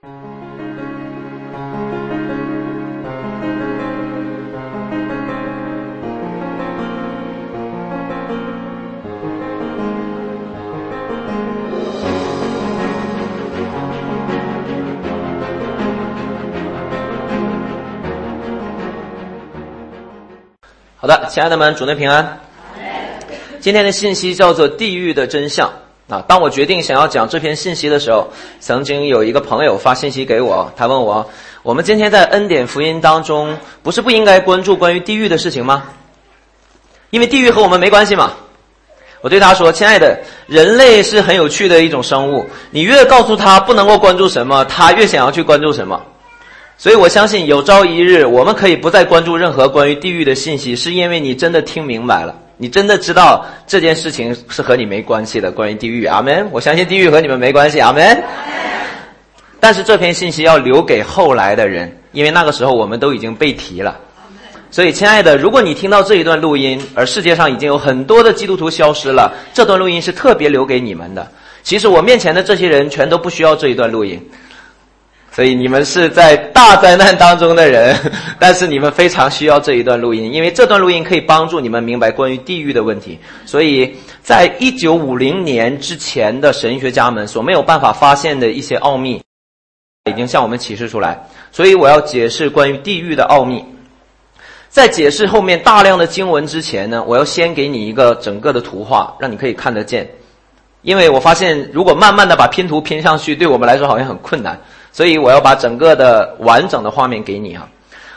好的，亲爱的们，主内平安。今天的信息叫做“地狱的真相”啊。当我决定想要讲这篇信息的时候，曾经有一个朋友发信息给我，他问我：“我们今天在恩典福音当中，不是不应该关注关于地狱的事情吗？因为地狱和我们没关系嘛。”我对他说：“亲爱的，人类是很有趣的一种生物，你越告诉他不能够关注什么，他越想要去关注什么。”所以我相信有朝一日我们可以不再关注任何关于地狱的信息，是因为你真的听明白了，你真的知道这件事情是和你没关系的。关于地狱，阿门。我相信地狱和你们没关系，阿门。但是这篇信息要留给后来的人，因为那个时候我们都已经被提了。所以，亲爱的，如果你听到这一段录音，而世界上已经有很多的基督徒消失了，这段录音是特别留给你们的。其实我面前的这些人全都不需要这一段录音。所以你们是在大灾难当中的人，但是你们非常需要这一段录音，因为这段录音可以帮助你们明白关于地狱的问题。所以在一九五零年之前的神学家们所没有办法发现的一些奥秘，已经向我们启示出来。所以我要解释关于地狱的奥秘。在解释后面大量的经文之前呢，我要先给你一个整个的图画，让你可以看得见。因为我发现，如果慢慢的把拼图拼上去，对我们来说好像很困难。所以我要把整个的完整的画面给你啊！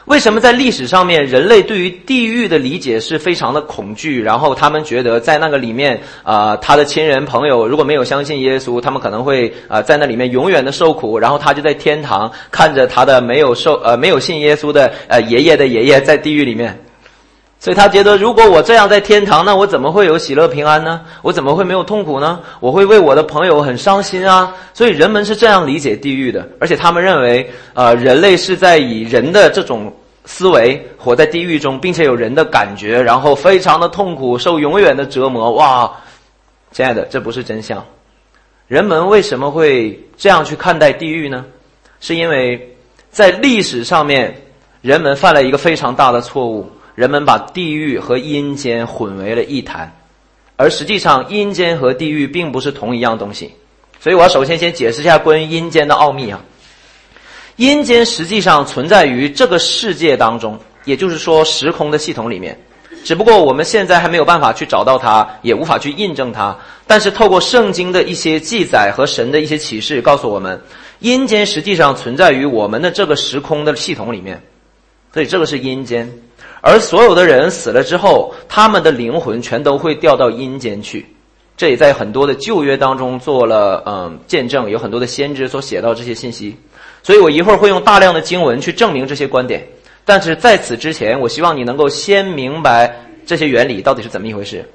为什么在历史上面，人类对于地狱的理解是非常的恐惧？然后他们觉得在那个里面啊，他的亲人朋友如果没有相信耶稣，他们可能会啊在那里面永远的受苦。然后他就在天堂看着他的没有受呃没有信耶稣的呃爷爷的爷爷在地狱里面。所以他觉得，如果我这样在天堂，那我怎么会有喜乐平安呢？我怎么会没有痛苦呢？我会为我的朋友很伤心啊！所以人们是这样理解地狱的，而且他们认为，呃，人类是在以人的这种思维活在地狱中，并且有人的感觉，然后非常的痛苦，受永远的折磨。哇，亲爱的，这不是真相。人们为什么会这样去看待地狱呢？是因为在历史上面，人们犯了一个非常大的错误。人们把地狱和阴间混为了一谈，而实际上阴间和地狱并不是同一样东西。所以我要首先先解释一下关于阴间的奥秘啊。阴间实际上存在于这个世界当中，也就是说时空的系统里面。只不过我们现在还没有办法去找到它，也无法去印证它。但是透过圣经的一些记载和神的一些启示，告诉我们，阴间实际上存在于我们的这个时空的系统里面。所以这个是阴间。而所有的人死了之后，他们的灵魂全都会掉到阴间去。这也在很多的旧约当中做了嗯见证，有很多的先知所写到这些信息。所以我一会儿会用大量的经文去证明这些观点。但是在此之前，我希望你能够先明白这些原理到底是怎么一回事。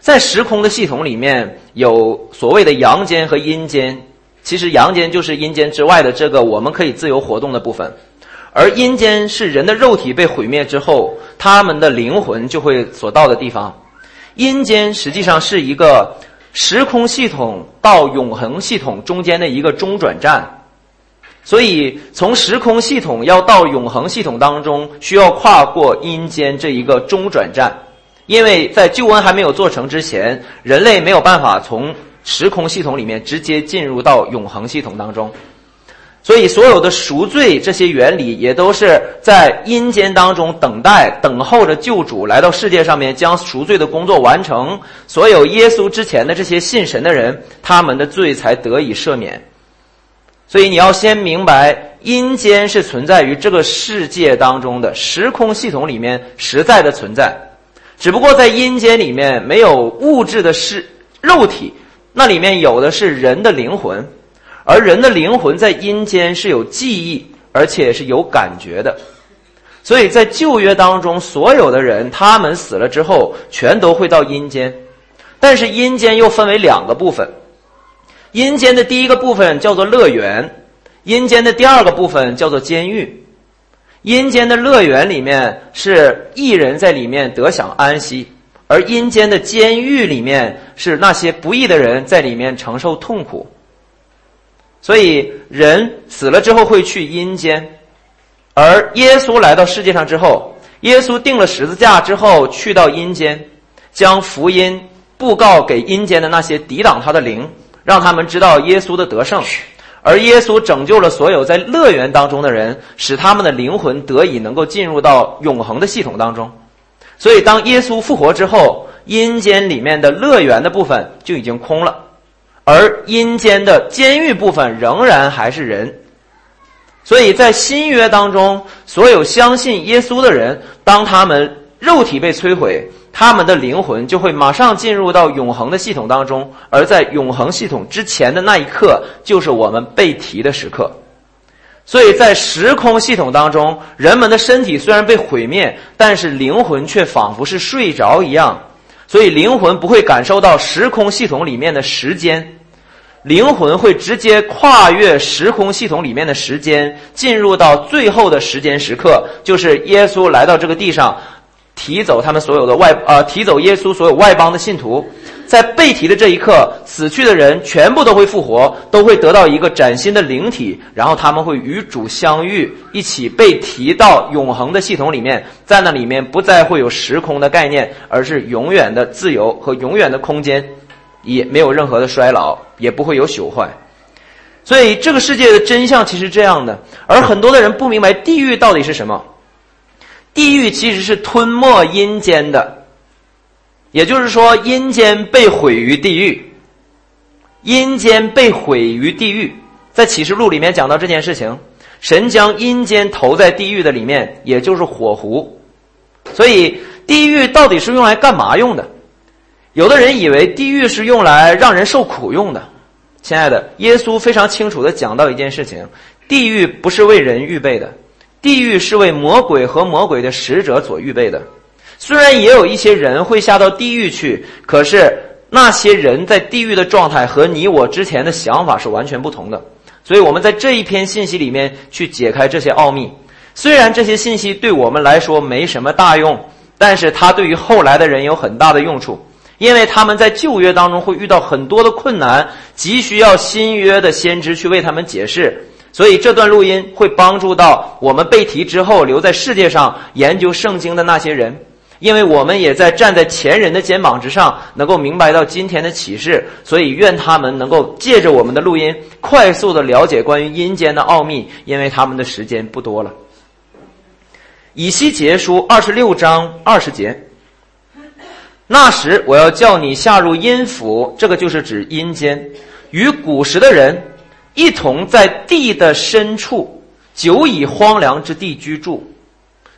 在时空的系统里面有所谓的阳间和阴间，其实阳间就是阴间之外的这个我们可以自由活动的部分。而阴间是人的肉体被毁灭之后，他们的灵魂就会所到的地方。阴间实际上是一个时空系统到永恒系统中间的一个中转站，所以从时空系统要到永恒系统当中，需要跨过阴间这一个中转站，因为在救恩还没有做成之前，人类没有办法从时空系统里面直接进入到永恒系统当中。所以，所有的赎罪这些原理也都是在阴间当中等待、等候着救主来到世界上面，将赎罪的工作完成。所有耶稣之前的这些信神的人，他们的罪才得以赦免。所以，你要先明白，阴间是存在于这个世界当中的时空系统里面实在的存在，只不过在阴间里面没有物质的是肉体，那里面有的是人的灵魂。而人的灵魂在阴间是有记忆，而且是有感觉的，所以在旧约当中，所有的人他们死了之后，全都会到阴间。但是阴间又分为两个部分，阴间的第一个部分叫做乐园，阴间的第二个部分叫做监狱。阴间的乐园里面是义人在里面得享安息，而阴间的监狱里面是那些不义的人在里面承受痛苦。所以人死了之后会去阴间，而耶稣来到世界上之后，耶稣定了十字架之后去到阴间，将福音布告给阴间的那些抵挡他的灵，让他们知道耶稣的得胜。而耶稣拯救了所有在乐园当中的人，使他们的灵魂得以能够进入到永恒的系统当中。所以，当耶稣复活之后，阴间里面的乐园的部分就已经空了，而阴间的监狱部分仍然还是人。所以在新约当中，所有相信耶稣的人，当他们肉体被摧毁。他们的灵魂就会马上进入到永恒的系统当中，而在永恒系统之前的那一刻，就是我们被提的时刻。所以在时空系统当中，人们的身体虽然被毁灭，但是灵魂却仿佛是睡着一样。所以灵魂不会感受到时空系统里面的时间，灵魂会直接跨越时空系统里面的时间，进入到最后的时间时刻，就是耶稣来到这个地上。提走他们所有的外呃，提走耶稣所有外邦的信徒，在被提的这一刻，死去的人全部都会复活，都会得到一个崭新的灵体，然后他们会与主相遇，一起被提到永恒的系统里面，在那里面不再会有时空的概念，而是永远的自由和永远的空间，也没有任何的衰老，也不会有朽坏。所以这个世界的真相其实这样的，而很多的人不明白地狱到底是什么。地狱其实是吞没阴间的，也就是说，阴间被毁于地狱，阴间被毁于地狱。在启示录里面讲到这件事情，神将阴间投在地狱的里面，也就是火湖。所以，地狱到底是用来干嘛用的？有的人以为地狱是用来让人受苦用的。亲爱的，耶稣非常清楚的讲到一件事情：地狱不是为人预备的。地狱是为魔鬼和魔鬼的使者所预备的，虽然也有一些人会下到地狱去，可是那些人在地狱的状态和你我之前的想法是完全不同的。所以，我们在这一篇信息里面去解开这些奥秘。虽然这些信息对我们来说没什么大用，但是它对于后来的人有很大的用处，因为他们在旧约当中会遇到很多的困难，急需要新约的先知去为他们解释。所以这段录音会帮助到我们被提之后留在世界上研究圣经的那些人，因为我们也在站在前人的肩膀之上，能够明白到今天的启示。所以愿他们能够借着我们的录音，快速的了解关于阴间的奥秘，因为他们的时间不多了。以西结书二十六章二十节，那时我要叫你下入阴府，这个就是指阴间，与古时的人。一同在地的深处，久以荒凉之地居住，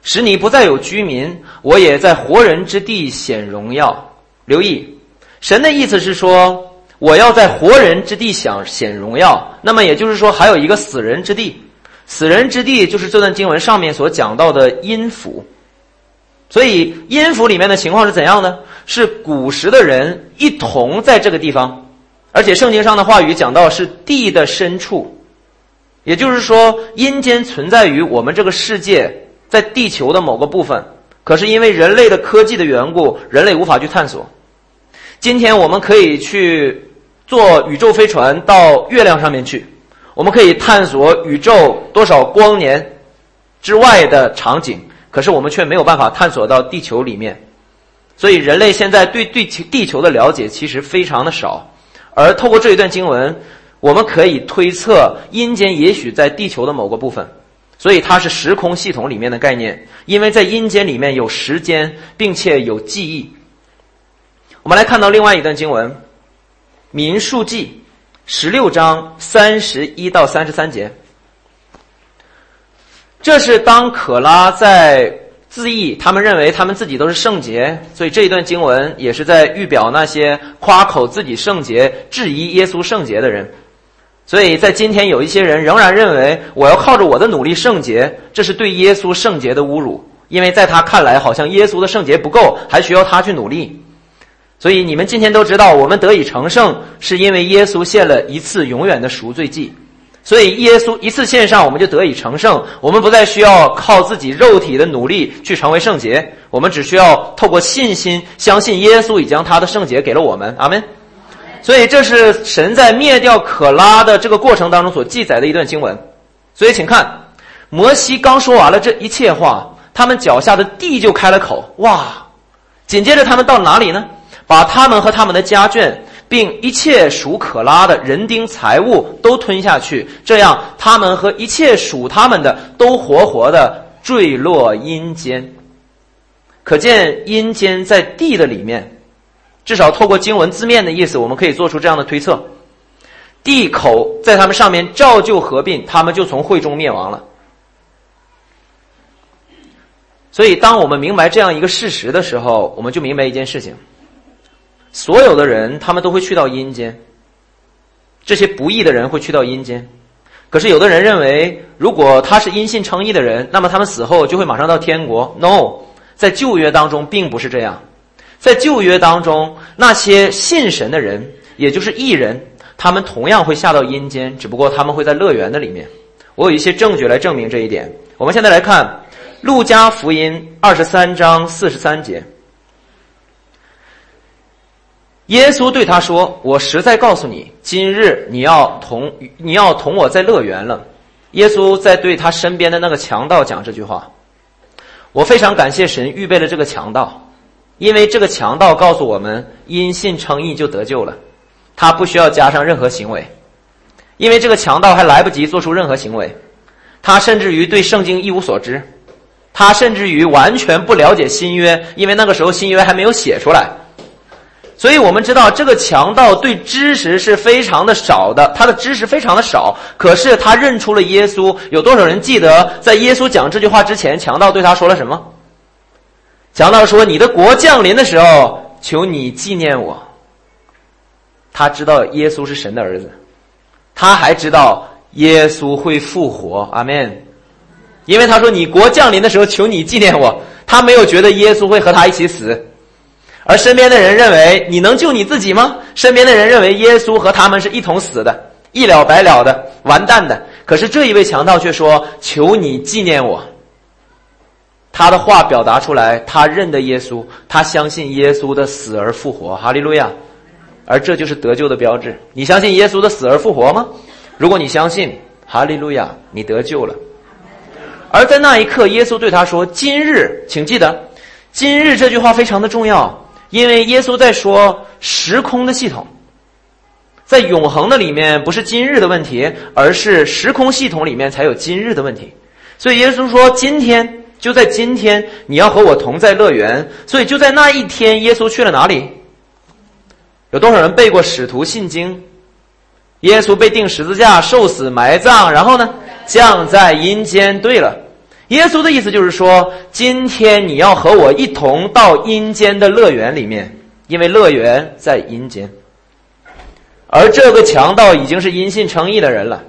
使你不再有居民。我也在活人之地显荣耀。留意，神的意思是说，我要在活人之地想显荣耀。那么也就是说，还有一个死人之地，死人之地就是这段经文上面所讲到的阴府。所以，阴府里面的情况是怎样呢？是古时的人一同在这个地方。而且圣经上的话语讲到是地的深处，也就是说阴间存在于我们这个世界，在地球的某个部分。可是因为人类的科技的缘故，人类无法去探索。今天我们可以去坐宇宙飞船到月亮上面去，我们可以探索宇宙多少光年之外的场景，可是我们却没有办法探索到地球里面。所以人类现在对对地球的了解其实非常的少。而透过这一段经文，我们可以推测阴间也许在地球的某个部分，所以它是时空系统里面的概念。因为在阴间里面有时间，并且有记忆。我们来看到另外一段经文，《民数记》十六章三十一到三十三节，这是当可拉在。自义，他们认为他们自己都是圣洁，所以这一段经文也是在预表那些夸口自己圣洁、质疑耶稣圣洁的人。所以在今天，有一些人仍然认为我要靠着我的努力圣洁，这是对耶稣圣洁的侮辱，因为在他看来，好像耶稣的圣洁不够，还需要他去努力。所以你们今天都知道，我们得以成圣，是因为耶稣献了一次永远的赎罪祭。所以，耶稣一次献上，我们就得以成圣。我们不再需要靠自己肉体的努力去成为圣洁，我们只需要透过信心，相信耶稣已将他的圣洁给了我们。阿门。所以这是神在灭掉可拉的这个过程当中所记载的一段经文。所以请看，摩西刚说完了这一切话，他们脚下的地就开了口，哇！紧接着他们到哪里呢？把他们和他们的家眷，并一切属可拉的人丁财物都吞下去，这样他们和一切属他们的都活活的坠落阴间。可见阴间在地的里面，至少透过经文字面的意思，我们可以做出这样的推测：地口在他们上面照旧合并，他们就从会中灭亡了。所以，当我们明白这样一个事实的时候，我们就明白一件事情。所有的人，他们都会去到阴间。这些不义的人会去到阴间，可是有的人认为，如果他是因信称义的人，那么他们死后就会马上到天国。No，在旧约当中并不是这样。在旧约当中，那些信神的人，也就是义人，他们同样会下到阴间，只不过他们会在乐园的里面。我有一些证据来证明这一点。我们现在来看《路加福音》二十三章四十三节。耶稣对他说：“我实在告诉你，今日你要同你要同我在乐园了。”耶稣在对他身边的那个强盗讲这句话。我非常感谢神预备了这个强盗，因为这个强盗告诉我们，因信称义就得救了，他不需要加上任何行为，因为这个强盗还来不及做出任何行为，他甚至于对圣经一无所知，他甚至于完全不了解新约，因为那个时候新约还没有写出来。所以我们知道，这个强盗对知识是非常的少的，他的知识非常的少。可是他认出了耶稣。有多少人记得，在耶稣讲这句话之前，强盗对他说了什么？强盗说：“你的国降临的时候，求你纪念我。”他知道耶稣是神的儿子，他还知道耶稣会复活。阿门。因为他说：“你国降临的时候，求你纪念我。”他没有觉得耶稣会和他一起死。而身边的人认为你能救你自己吗？身边的人认为耶稣和他们是一同死的，一了百了的，完蛋的。可是这一位强盗却说：“求你纪念我。”他的话表达出来，他认得耶稣，他相信耶稣的死而复活。哈利路亚！而这就是得救的标志。你相信耶稣的死而复活吗？如果你相信，哈利路亚，你得救了。而在那一刻，耶稣对他说：“今日，请记得，今日这句话非常的重要。”因为耶稣在说时空的系统，在永恒的里面不是今日的问题，而是时空系统里面才有今日的问题。所以耶稣说：“今天就在今天，你要和我同在乐园。”所以就在那一天，耶稣去了哪里？有多少人背过《使徒信经》？耶稣被钉十字架、受死、埋葬，然后呢，降在阴间。对了。耶稣的意思就是说，今天你要和我一同到阴间的乐园里面，因为乐园在阴间。而这个强盗已经是因信称义的人了，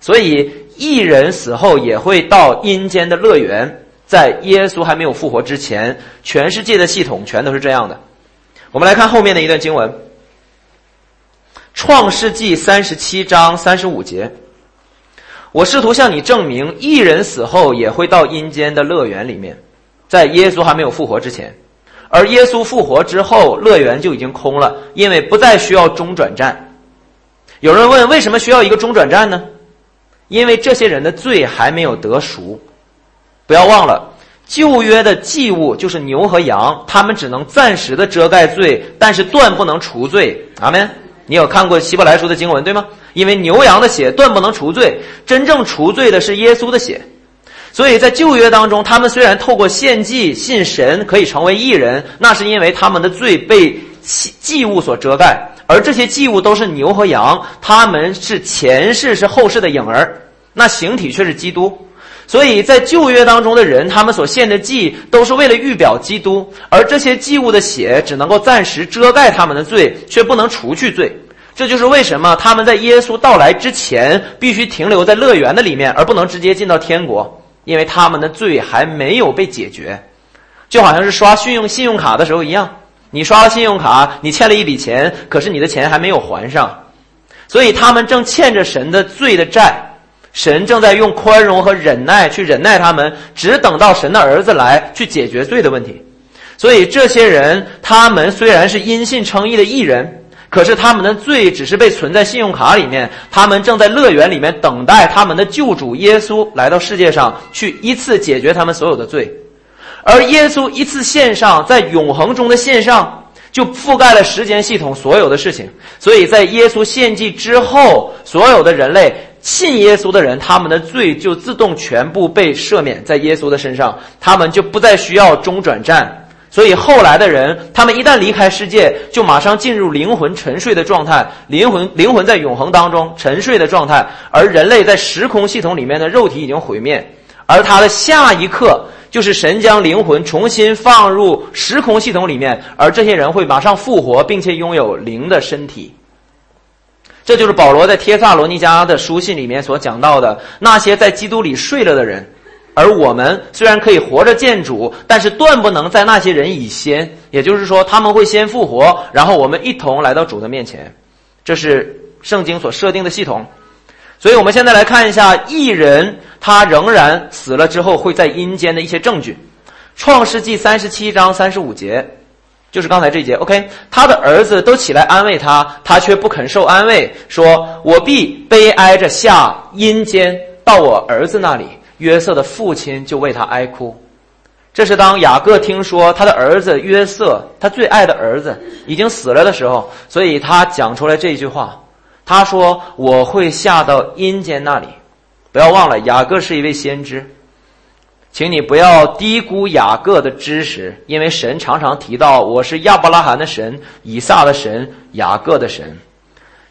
所以一人死后也会到阴间的乐园。在耶稣还没有复活之前，全世界的系统全都是这样的。我们来看后面的一段经文，《创世纪》三十七章三十五节。我试图向你证明，一人死后也会到阴间的乐园里面，在耶稣还没有复活之前，而耶稣复活之后，乐园就已经空了，因为不再需要中转站。有人问，为什么需要一个中转站呢？因为这些人的罪还没有得赎。不要忘了，旧约的祭物就是牛和羊，他们只能暂时的遮盖罪，但是断不能除罪。阿门。你有看过希伯来书的经文对吗？因为牛羊的血断不能除罪，真正除罪的是耶稣的血。所以在旧约当中，他们虽然透过献祭信神可以成为义人，那是因为他们的罪被祭物所遮盖，而这些祭物都是牛和羊，他们是前世是后世的影儿，那形体却是基督。所以在旧约当中的人，他们所献的祭都是为了预表基督，而这些祭物的血只能够暂时遮盖他们的罪，却不能除去罪。这就是为什么他们在耶稣到来之前必须停留在乐园的里面，而不能直接进到天国，因为他们的罪还没有被解决。就好像是刷信用信用卡的时候一样，你刷了信用卡，你欠了一笔钱，可是你的钱还没有还上，所以他们正欠着神的罪的债。神正在用宽容和忍耐去忍耐他们，只等到神的儿子来去解决罪的问题。所以这些人，他们虽然是因信称义的义人，可是他们的罪只是被存在信用卡里面，他们正在乐园里面等待他们的救主耶稣来到世界上去一次解决他们所有的罪，而耶稣一次献上，在永恒中的献上，就覆盖了时间系统所有的事情。所以在耶稣献祭之后，所有的人类信耶稣的人，他们的罪就自动全部被赦免在耶稣的身上，他们就不再需要中转站。所以后来的人，他们一旦离开世界，就马上进入灵魂沉睡的状态，灵魂灵魂在永恒当中沉睡的状态，而人类在时空系统里面的肉体已经毁灭，而他的下一刻就是神将灵魂重新放入时空系统里面，而这些人会马上复活，并且拥有灵的身体。这就是保罗在帖萨罗尼迦的书信里面所讲到的那些在基督里睡了的人。而我们虽然可以活着见主，但是断不能在那些人以先。也就是说，他们会先复活，然后我们一同来到主的面前。这是圣经所设定的系统。所以，我们现在来看一下异人他仍然死了之后会在阴间的一些证据。创世纪三十七章三十五节，就是刚才这一节。OK，他的儿子都起来安慰他，他却不肯受安慰，说：“我必悲哀着下阴间到我儿子那里。”约瑟的父亲就为他哀哭。这是当雅各听说他的儿子约瑟，他最爱的儿子已经死了的时候，所以他讲出来这句话。他说：“我会下到阴间那里。”不要忘了，雅各是一位先知，请你不要低估雅各的知识，因为神常常提到我是亚伯拉罕的神、以撒的神、雅各的神，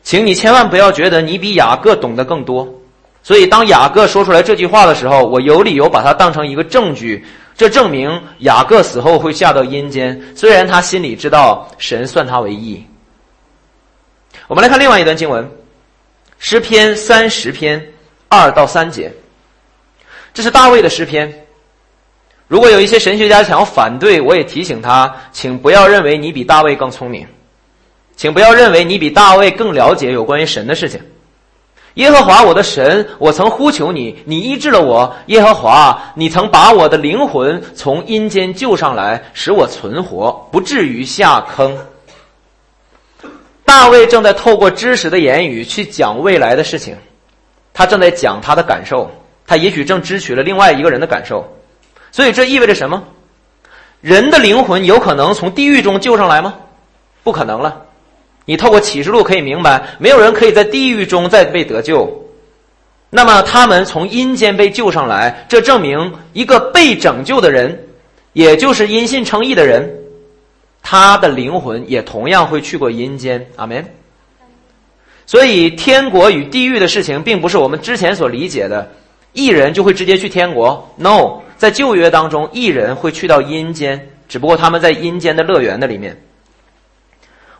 请你千万不要觉得你比雅各懂得更多。所以，当雅各说出来这句话的时候，我有理由把它当成一个证据。这证明雅各死后会下到阴间，虽然他心里知道神算他为义。我们来看另外一段经文，《诗篇》三十篇二到三节，这是大卫的诗篇。如果有一些神学家想要反对，我也提醒他，请不要认为你比大卫更聪明，请不要认为你比大卫更了解有关于神的事情。耶和华我的神，我曾呼求你，你医治了我。耶和华，你曾把我的灵魂从阴间救上来，使我存活，不至于下坑。大卫正在透过知识的言语去讲未来的事情，他正在讲他的感受，他也许正支取了另外一个人的感受，所以这意味着什么？人的灵魂有可能从地狱中救上来吗？不可能了。你透过启示录可以明白，没有人可以在地狱中再被得救。那么他们从阴间被救上来，这证明一个被拯救的人，也就是因信称义的人，他的灵魂也同样会去过阴间。阿门。所以天国与地狱的事情，并不是我们之前所理解的，异人就会直接去天国。No，在旧约当中，异人会去到阴间，只不过他们在阴间的乐园的里面。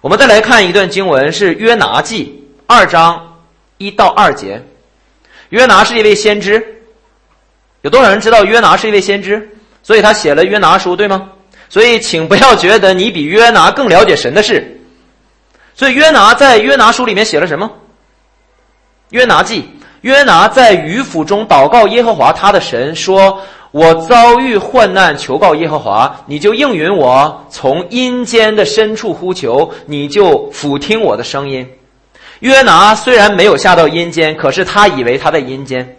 我们再来看一段经文，是约拿记二章一到二节。约拿是一位先知，有多少人知道约拿是一位先知？所以他写了约拿书，对吗？所以请不要觉得你比约拿更了解神的事。所以约拿在约拿书里面写了什么？约拿记，约拿在鱼府中祷告耶和华他的神说。我遭遇患难，求告耶和华，你就应允我；从阴间的深处呼求，你就俯听我的声音。约拿虽然没有下到阴间，可是他以为他在阴间，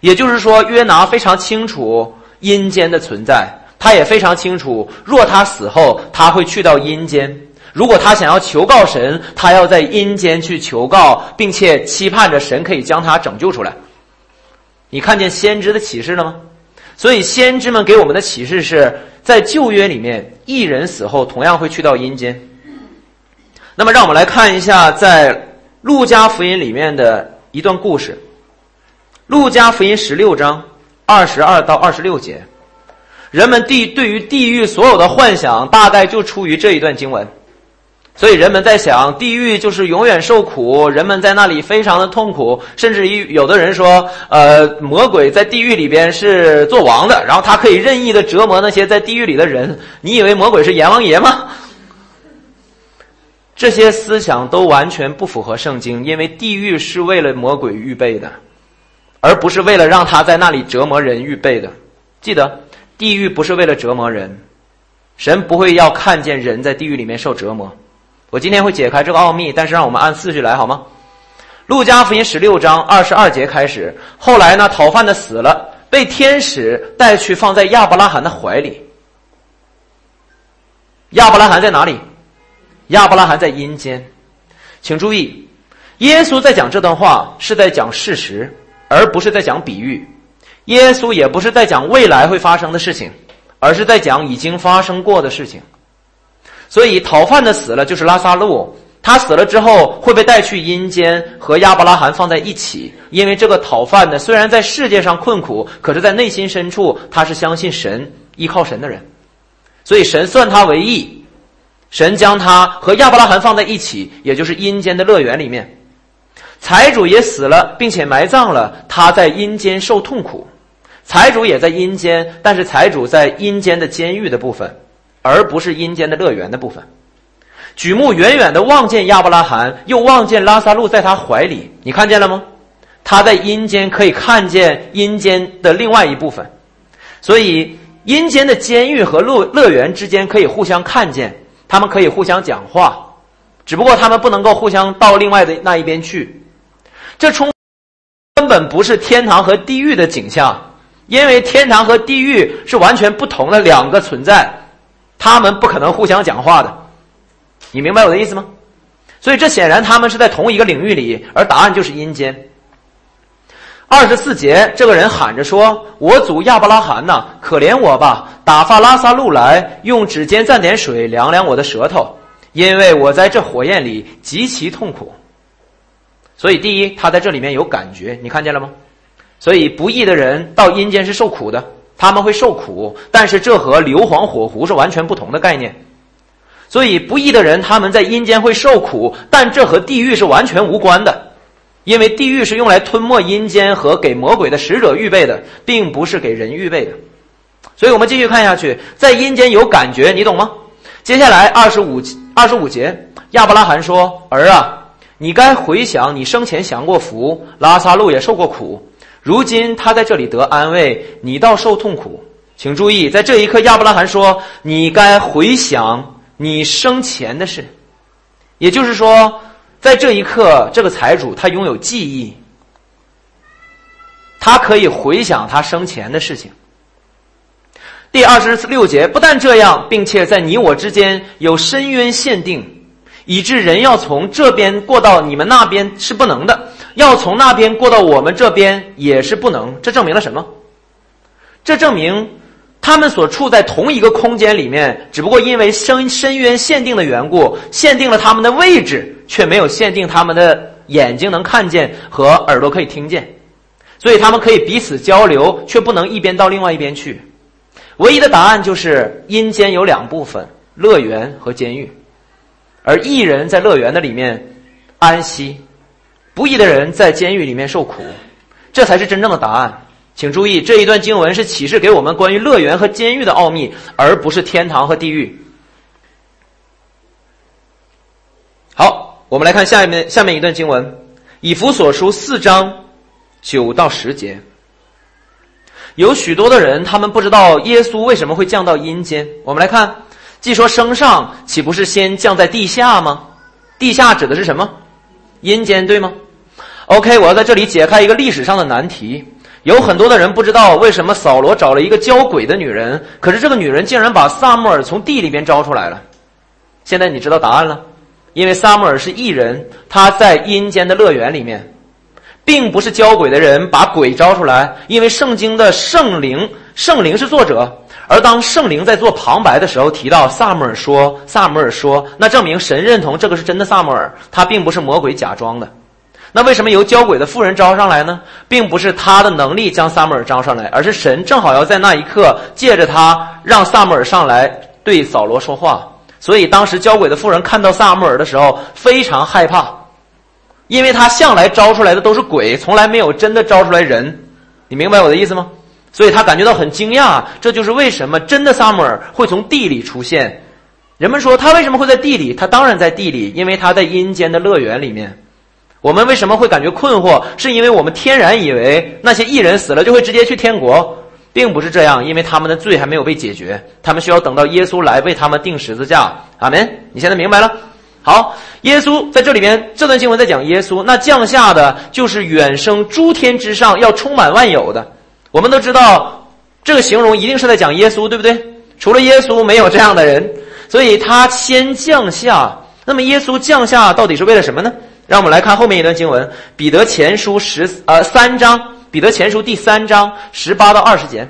也就是说，约拿非常清楚阴间的存在，他也非常清楚，若他死后，他会去到阴间。如果他想要求告神，他要在阴间去求告，并且期盼着神可以将他拯救出来。你看见先知的启示了吗？所以，先知们给我们的启示是在旧约里面，一人死后同样会去到阴间。那么，让我们来看一下在路加福音里面的一段故事。路加福音十六章二十二到二十六节，人们地对于地狱所有的幻想，大概就出于这一段经文。所以人们在想，地狱就是永远受苦，人们在那里非常的痛苦，甚至于有的人说，呃，魔鬼在地狱里边是做王的，然后他可以任意的折磨那些在地狱里的人。你以为魔鬼是阎王爷吗？这些思想都完全不符合圣经，因为地狱是为了魔鬼预备的，而不是为了让他在那里折磨人预备的。记得，地狱不是为了折磨人，神不会要看见人在地狱里面受折磨。我今天会解开这个奥秘，但是让我们按次序来好吗？路加福音十六章二十二节开始，后来呢，讨饭的死了，被天使带去放在亚伯拉罕的怀里。亚伯拉罕在哪里？亚伯拉罕在阴间。请注意，耶稣在讲这段话是在讲事实，而不是在讲比喻。耶稣也不是在讲未来会发生的事情，而是在讲已经发生过的事情。所以，讨饭的死了就是拉萨路，他死了之后会被带去阴间，和亚伯拉罕放在一起。因为这个讨饭的虽然在世界上困苦，可是在内心深处他是相信神、依靠神的人，所以神算他为义，神将他和亚伯拉罕放在一起，也就是阴间的乐园里面。财主也死了，并且埋葬了，他在阴间受痛苦。财主也在阴间，但是财主在阴间的监狱的部分。而不是阴间的乐园的部分。举目远远的望见亚伯拉罕，又望见拉萨路在他怀里，你看见了吗？他在阴间可以看见阴间的另外一部分，所以阴间的监狱和乐乐园之间可以互相看见，他们可以互相讲话，只不过他们不能够互相到另外的那一边去。这充根本不是天堂和地狱的景象，因为天堂和地狱是完全不同的两个存在。他们不可能互相讲话的，你明白我的意思吗？所以这显然他们是在同一个领域里，而答案就是阴间。二十四节，这个人喊着说：“我祖亚伯拉罕呐，可怜我吧，打发拉萨路来，用指尖蘸点水凉凉我的舌头，因为我在这火焰里极其痛苦。”所以，第一，他在这里面有感觉，你看见了吗？所以，不义的人到阴间是受苦的。他们会受苦，但是这和硫磺火湖是完全不同的概念。所以不义的人他们在阴间会受苦，但这和地狱是完全无关的，因为地狱是用来吞没阴间和给魔鬼的使者预备的，并不是给人预备的。所以我们继续看下去，在阴间有感觉，你懂吗？接下来二十五二十五节，亚伯拉罕说：“儿啊，你该回想你生前享过福，拉萨路也受过苦。”如今他在这里得安慰，你倒受痛苦。请注意，在这一刻，亚伯拉罕说：“你该回想你生前的事。”也就是说，在这一刻，这个财主他拥有记忆，他可以回想他生前的事情。第二十六节，不但这样，并且在你我之间有深渊限定，以致人要从这边过到你们那边是不能的。要从那边过到我们这边也是不能，这证明了什么？这证明他们所处在同一个空间里面，只不过因为深深渊限定的缘故，限定了他们的位置，却没有限定他们的眼睛能看见和耳朵可以听见，所以他们可以彼此交流，却不能一边到另外一边去。唯一的答案就是阴间有两部分：乐园和监狱，而异人在乐园的里面安息。不义的人在监狱里面受苦，这才是真正的答案。请注意，这一段经文是启示给我们关于乐园和监狱的奥秘，而不是天堂和地狱。好，我们来看下面下面一段经文，《以弗所书》四章九到十节。有许多的人，他们不知道耶稣为什么会降到阴间。我们来看，既说升上，岂不是先降在地下吗？地下指的是什么？阴间，对吗？OK，我要在这里解开一个历史上的难题。有很多的人不知道为什么扫罗找了一个教鬼的女人，可是这个女人竟然把萨穆尔从地里边招出来了。现在你知道答案了，因为萨穆尔是异人，他在阴间的乐园里面，并不是教鬼的人把鬼招出来。因为圣经的圣灵，圣灵是作者，而当圣灵在做旁白的时候提到萨穆尔说，萨穆尔说，那证明神认同这个是真的萨穆尔，他并不是魔鬼假装的。那为什么由交鬼的妇人招上来呢？并不是他的能力将萨母尔招上来，而是神正好要在那一刻借着他让萨母尔上来对扫罗说话。所以当时交鬼的妇人看到萨母尔的时候非常害怕，因为他向来招出来的都是鬼，从来没有真的招出来人。你明白我的意思吗？所以他感觉到很惊讶。这就是为什么真的萨母尔会从地里出现。人们说他为什么会在地里？他当然在地里，因为他在阴间的乐园里面。我们为什么会感觉困惑？是因为我们天然以为那些异人死了就会直接去天国，并不是这样，因为他们的罪还没有被解决，他们需要等到耶稣来为他们钉十字架。阿门。你现在明白了？好，耶稣在这里边这段经文在讲耶稣，那降下的就是远生诸天之上，要充满万有的。我们都知道，这个形容一定是在讲耶稣，对不对？除了耶稣，没有这样的人，所以他先降下。那么耶稣降下到底是为了什么呢？让我们来看后面一段经文，《彼得前书》十呃三章，《彼得前书》第三章十八到二十节。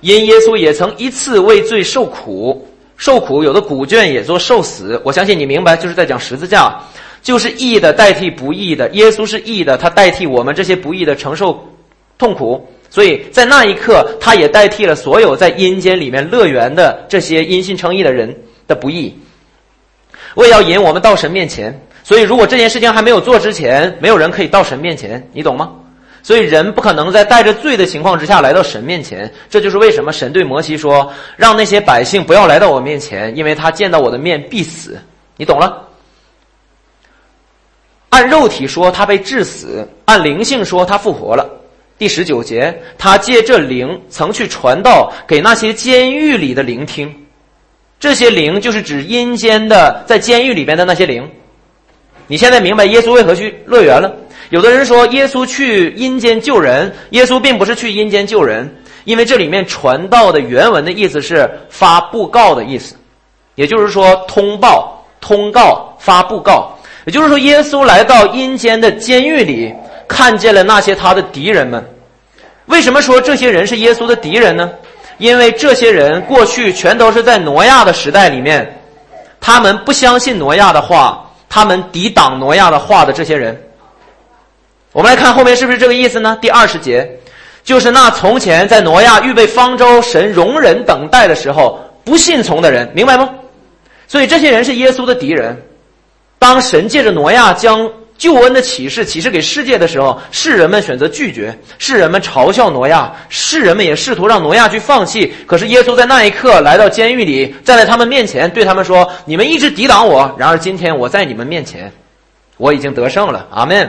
因耶稣也曾一次为罪受苦。受苦，有的古卷也做受死。我相信你明白，就是在讲十字架，就是义的代替不义的。耶稣是义的，他代替我们这些不义的承受痛苦。所以在那一刻，他也代替了所有在阴间里面乐园的这些因信称义的人的不义。为要引我们到神面前，所以如果这件事情还没有做之前，没有人可以到神面前，你懂吗？所以人不可能在带着罪的情况之下来到神面前，这就是为什么神对摩西说：“让那些百姓不要来到我面前，因为他见到我的面必死。”你懂了？按肉体说他被致死，按灵性说他复活了。第十九节，他借这灵曾去传道给那些监狱里的灵听，这些灵就是指阴间的在监狱里边的那些灵。你现在明白耶稣为何去乐园了？有的人说耶稣去阴间救人，耶稣并不是去阴间救人，因为这里面传道的原文的意思是发布告的意思，也就是说通报、通告、发布告。也就是说，耶稣来到阴间的监狱里，看见了那些他的敌人们。为什么说这些人是耶稣的敌人呢？因为这些人过去全都是在挪亚的时代里面，他们不相信挪亚的话，他们抵挡挪亚的话的这些人。我们来看后面是不是这个意思呢？第二十节，就是那从前在挪亚预备方舟、神容忍等待的时候不信从的人，明白吗？所以这些人是耶稣的敌人。当神借着挪亚将救恩的启示启示给世界的时候，世人们选择拒绝，世人们嘲笑挪亚，世人们也试图让挪亚去放弃。可是耶稣在那一刻来到监狱里，站在他们面前，对他们说：“你们一直抵挡我，然而今天我在你们面前，我已经得胜了。”阿门。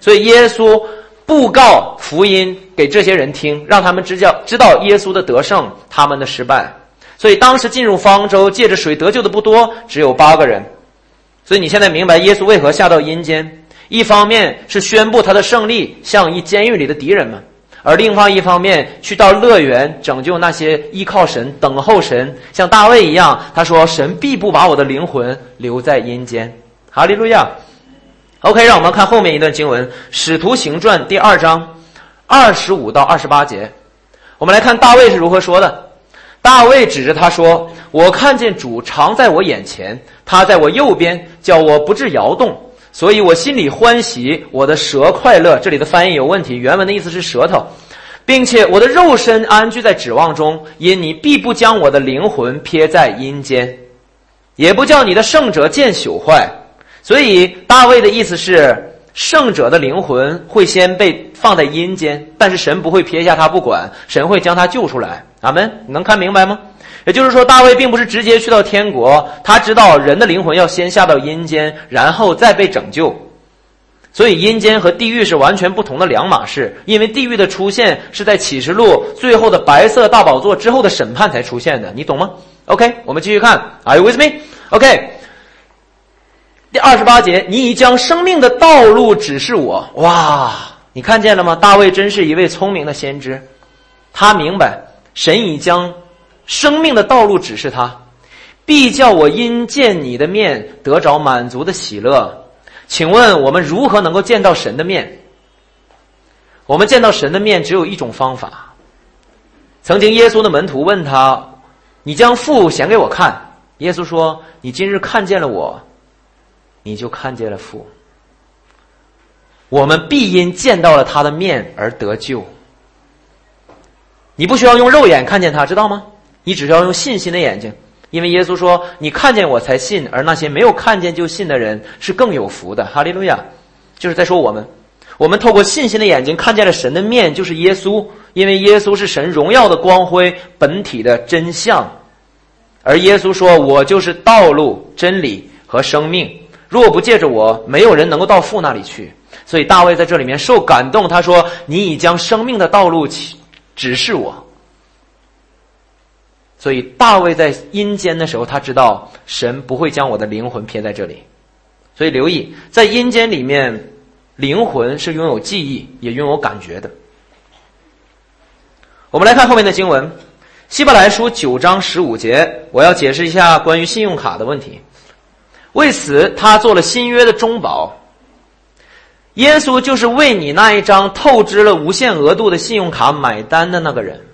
所以耶稣布告福音给这些人听，让他们知教知道耶稣的得胜，他们的失败。所以当时进入方舟借着水得救的不多，只有八个人。所以你现在明白耶稣为何下到阴间？一方面是宣布他的胜利，向一监狱里的敌人们；而另外一方面去到乐园拯救那些依靠神、等候神，像大卫一样。他说：“神必不把我的灵魂留在阴间。”哈利路亚。OK，让我们看后面一段经文，《使徒行传》第二章二十五到二十八节。我们来看大卫是如何说的。大卫指着他说：“我看见主常在我眼前，他在我右边，叫我不致摇动，所以我心里欢喜，我的舌快乐。”这里的翻译有问题，原文的意思是舌头，并且我的肉身安居在指望中，因你必不将我的灵魂撇在阴间，也不叫你的圣者见朽坏。所以大卫的意思是，圣者的灵魂会先被放在阴间，但是神不会撇下他不管，神会将他救出来。阿门，你能看明白吗？也就是说，大卫并不是直接去到天国，他知道人的灵魂要先下到阴间，然后再被拯救。所以阴间和地狱是完全不同的两码事，因为地狱的出现是在启示录最后的白色大宝座之后的审判才出现的，你懂吗？OK，我们继续看，Are you with me？OK。第二十八节，你已将生命的道路指示我。哇，你看见了吗？大卫真是一位聪明的先知，他明白神已将生命的道路指示他，必叫我因见你的面得着满足的喜乐。请问我们如何能够见到神的面？我们见到神的面只有一种方法。曾经耶稣的门徒问他：“你将父显给我看。”耶稣说：“你今日看见了我。”你就看见了父，我们必因见到了他的面而得救。你不需要用肉眼看见他，知道吗？你只需要用信心的眼睛，因为耶稣说：“你看见我才信，而那些没有看见就信的人是更有福的。”哈利路亚！就是在说我们，我们透过信心的眼睛看见了神的面，就是耶稣，因为耶稣是神荣耀的光辉本体的真相，而耶稣说：“我就是道路、真理和生命。”若不借着我，没有人能够到父那里去。所以大卫在这里面受感动，他说：“你已将生命的道路指示我。”所以大卫在阴间的时候，他知道神不会将我的灵魂撇在这里。所以留意，在阴间里面，灵魂是拥有记忆，也拥有感觉的。我们来看后面的经文，《希伯来书》九章十五节，我要解释一下关于信用卡的问题。为此，他做了新约的中保。耶稣就是为你那一张透支了无限额度的信用卡买单的那个人。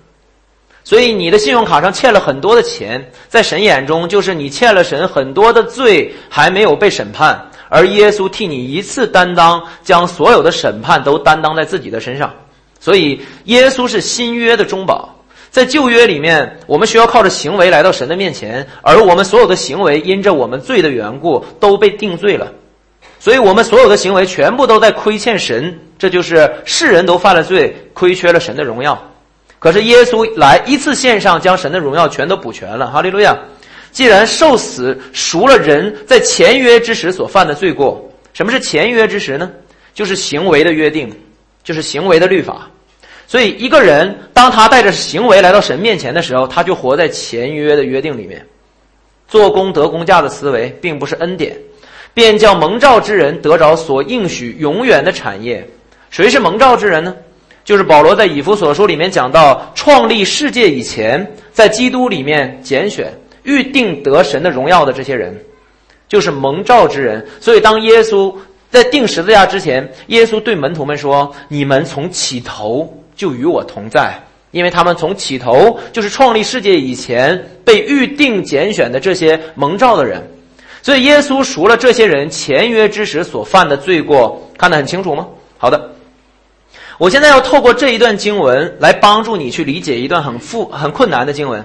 所以，你的信用卡上欠了很多的钱，在神眼中就是你欠了神很多的罪，还没有被审判。而耶稣替你一次担当，将所有的审判都担当在自己的身上。所以，耶稣是新约的中保。在旧约里面，我们需要靠着行为来到神的面前，而我们所有的行为因着我们罪的缘故都被定罪了。所以我们所有的行为全部都在亏欠神，这就是世人都犯了罪，亏缺了神的荣耀。可是耶稣来一次献上，将神的荣耀全都补全了。哈利路亚！既然受死赎了人在前约之时所犯的罪过，什么是前约之时呢？就是行为的约定，就是行为的律法。所以一个人当他带着行为来到神面前的时候，他就活在前约的约定里面。做功德工价的思维并不是恩典，便叫蒙召之人得着所应许永远的产业。谁是蒙召之人呢？就是保罗在以弗所书里面讲到，创立世界以前，在基督里面拣选。预定得神的荣耀的这些人，就是蒙召之人。所以，当耶稣在定十字架之前，耶稣对门徒们说：“你们从起头就与我同在，因为他们从起头就是创立世界以前被预定拣选的这些蒙召的人。所以，耶稣赎了这些人前约之时所犯的罪过，看得很清楚吗？好的，我现在要透过这一段经文来帮助你去理解一段很复很困难的经文。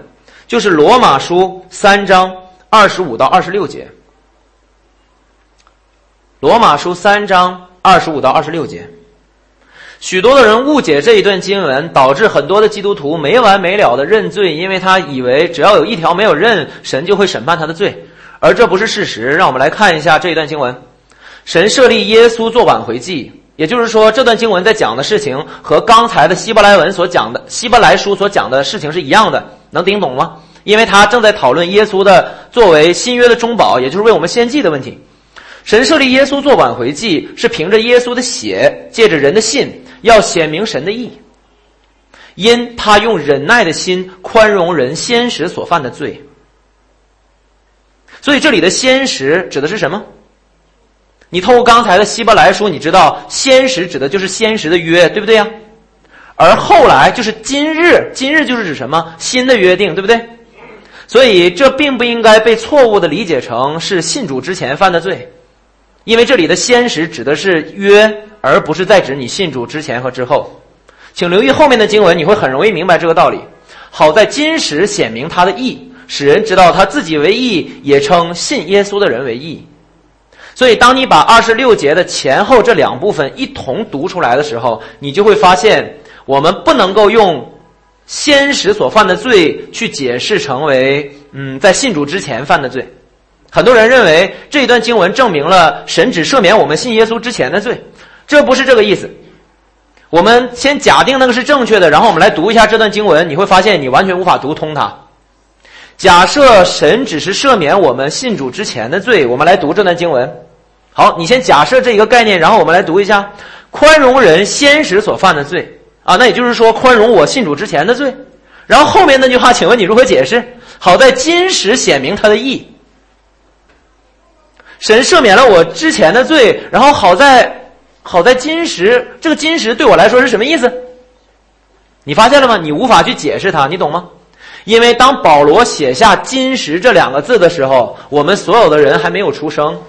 就是罗马书三章二十五到二十六节。罗马书三章二十五到二十六节，许多的人误解这一段经文，导致很多的基督徒没完没了的认罪，因为他以为只要有一条没有认，神就会审判他的罪，而这不是事实。让我们来看一下这一段经文：神设立耶稣做挽回祭，也就是说，这段经文在讲的事情和刚才的希伯来文所讲的希伯来书所讲的事情是一样的。能听懂吗？因为他正在讨论耶稣的作为新约的中保，也就是为我们献祭的问题。神设立耶稣做挽回祭，是凭着耶稣的血，借着人的信，要显明神的义。因他用忍耐的心宽容人先时所犯的罪。所以这里的先时指的是什么？你透过刚才的希伯来书，你知道先时指的就是先时的约，对不对呀？而后来就是今日，今日就是指什么新的约定，对不对？所以这并不应该被错误的理解成是信主之前犯的罪，因为这里的先时指的是约，而不是在指你信主之前和之后。请留意后面的经文，你会很容易明白这个道理。好在今时显明他的义，使人知道他自己为义，也称信耶稣的人为义。所以，当你把二十六节的前后这两部分一同读出来的时候，你就会发现。我们不能够用先时所犯的罪去解释成为嗯，在信主之前犯的罪。很多人认为这一段经文证明了神只赦免我们信耶稣之前的罪，这不是这个意思。我们先假定那个是正确的，然后我们来读一下这段经文，你会发现你完全无法读通它。假设神只是赦免我们信主之前的罪，我们来读这段经文。好，你先假设这一个概念，然后我们来读一下：宽容人先时所犯的罪。啊，那也就是说，宽容我信主之前的罪，然后后面那句话，请问你如何解释？好在今时显明他的义，神赦免了我之前的罪，然后好在好在今时，这个今时对我来说是什么意思？你发现了吗？你无法去解释它，你懂吗？因为当保罗写下“今时”这两个字的时候，我们所有的人还没有出生，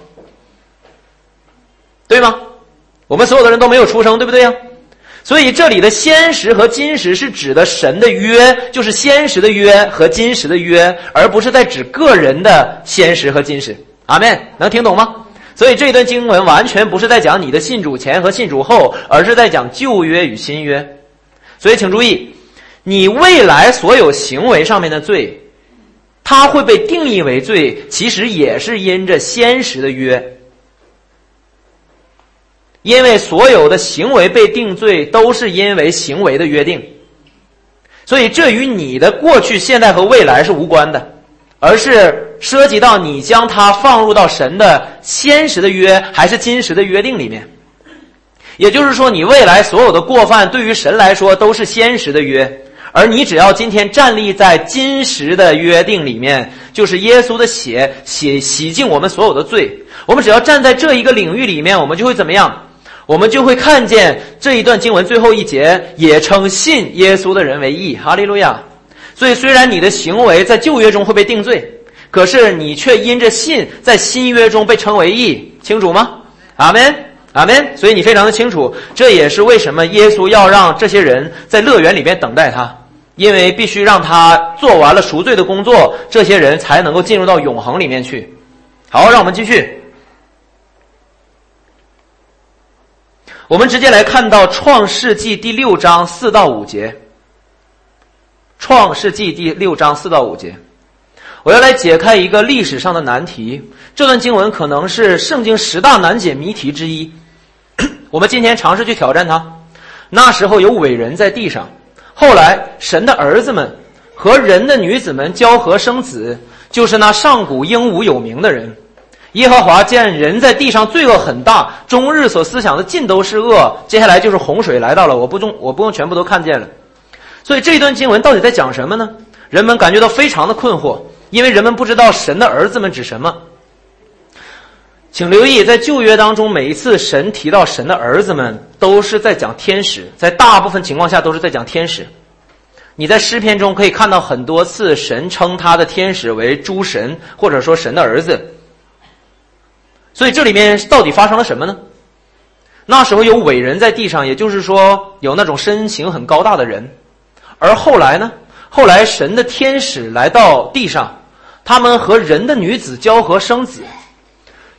对吗？我们所有的人都没有出生，对不对呀？所以这里的先时和今时是指的神的约，就是先时的约和今时的约，而不是在指个人的先时和今时。阿门，能听懂吗？所以这一段经文完全不是在讲你的信主前和信主后，而是在讲旧约与新约。所以请注意，你未来所有行为上面的罪，它会被定义为罪，其实也是因着先时的约。因为所有的行为被定罪，都是因为行为的约定，所以这与你的过去、现在和未来是无关的，而是涉及到你将它放入到神的先时的约还是今时的约定里面。也就是说，你未来所有的过犯，对于神来说都是先时的约，而你只要今天站立在今时的约定里面，就是耶稣的血洗洗净我们所有的罪。我们只要站在这一个领域里面，我们就会怎么样？我们就会看见这一段经文最后一节，也称信耶稣的人为义。哈利路亚！所以，虽然你的行为在旧约中会被定罪，可是你却因着信，在新约中被称为义。清楚吗？阿门。阿门。所以你非常的清楚，这也是为什么耶稣要让这些人在乐园里边等待他，因为必须让他做完了赎罪的工作，这些人才能够进入到永恒里面去。好，让我们继续。我们直接来看到创世纪第六章四到五节。创世纪第六章四到五节，我要来解开一个历史上的难题。这段经文可能是圣经十大难解谜题之一。我们今天尝试去挑战它。那时候有伟人在地上，后来神的儿子们和人的女子们交合生子，就是那上古英武有名的人。耶和华见人在地上罪恶很大，终日所思想的尽都是恶。接下来就是洪水来到了，我不中，我不用全部都看见了。所以这一段经文到底在讲什么呢？人们感觉到非常的困惑，因为人们不知道神的儿子们指什么。请留意，在旧约当中，每一次神提到神的儿子们，都是在讲天使，在大部分情况下都是在讲天使。你在诗篇中可以看到很多次，神称他的天使为诸神，或者说神的儿子。所以这里面到底发生了什么呢？那时候有伟人在地上，也就是说有那种身形很高大的人。而后来呢？后来神的天使来到地上，他们和人的女子交合生子。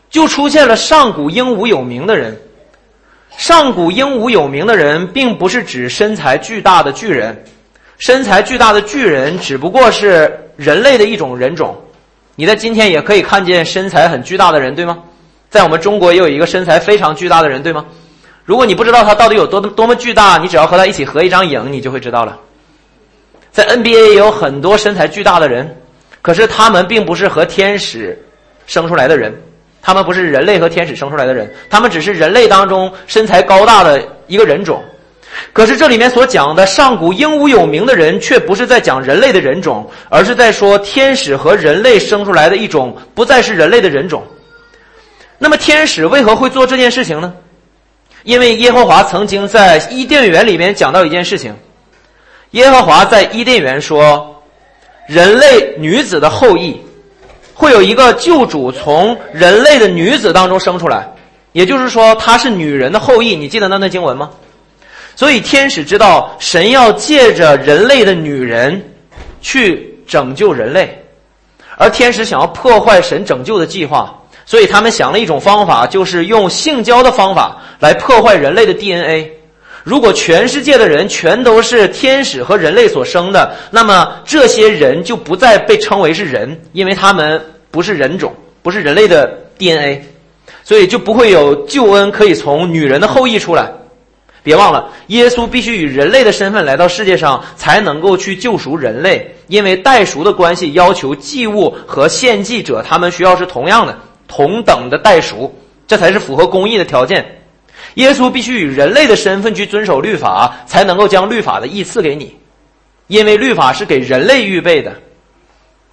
就出现了上古英武有名的人。上古英武有名的人，并不是指身材巨大的巨人，身材巨大的巨人只不过是人类的一种人种。你在今天也可以看见身材很巨大的人，对吗？在我们中国也有一个身材非常巨大的人，对吗？如果你不知道他到底有多多么巨大，你只要和他一起合一张影，你就会知道了。在 NBA 也有很多身材巨大的人，可是他们并不是和天使生出来的人。他们不是人类和天使生出来的人，他们只是人类当中身材高大的一个人种。可是这里面所讲的上古英武有名的人，却不是在讲人类的人种，而是在说天使和人类生出来的一种不再是人类的人种。那么天使为何会做这件事情呢？因为耶和华曾经在伊甸园里面讲到一件事情。耶和华在伊甸园说，人类女子的后裔。会有一个救主从人类的女子当中生出来，也就是说，她是女人的后裔。你记得那段经文吗？所以天使知道神要借着人类的女人去拯救人类，而天使想要破坏神拯救的计划，所以他们想了一种方法，就是用性交的方法来破坏人类的 DNA。如果全世界的人全都是天使和人类所生的，那么这些人就不再被称为是人，因为他们不是人种，不是人类的 DNA，所以就不会有救恩可以从女人的后裔出来。别忘了，耶稣必须以人类的身份来到世界上，才能够去救赎人类，因为代赎的关系要求祭物和献祭者他们需要是同样的、同等的代赎，这才是符合公义的条件。耶稣必须以人类的身份去遵守律法，才能够将律法的义赐给你，因为律法是给人类预备的，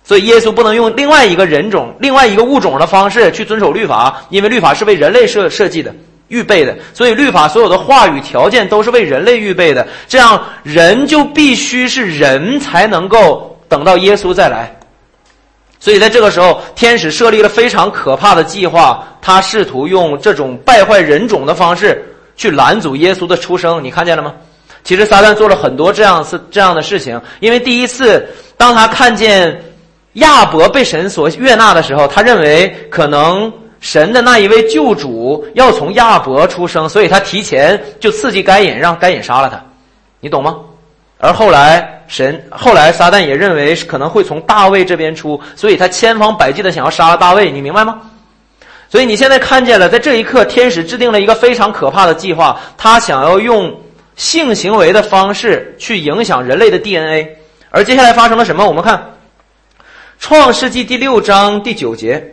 所以耶稣不能用另外一个人种、另外一个物种的方式去遵守律法，因为律法是为人类设设计的、预备的，所以律法所有的话语条件都是为人类预备的，这样人就必须是人才能够等到耶稣再来。所以在这个时候，天使设立了非常可怕的计划，他试图用这种败坏人种的方式去拦阻耶稣的出生。你看见了吗？其实撒旦做了很多这样事这样的事情。因为第一次，当他看见亚伯被神所悦纳的时候，他认为可能神的那一位救主要从亚伯出生，所以他提前就刺激该隐，让该隐杀了他。你懂吗？而后来，神后来撒旦也认为可能会从大卫这边出，所以他千方百计的想要杀了大卫，你明白吗？所以你现在看见了，在这一刻，天使制定了一个非常可怕的计划，他想要用性行为的方式去影响人类的 DNA。而接下来发生了什么？我们看《创世纪》第六章第九节，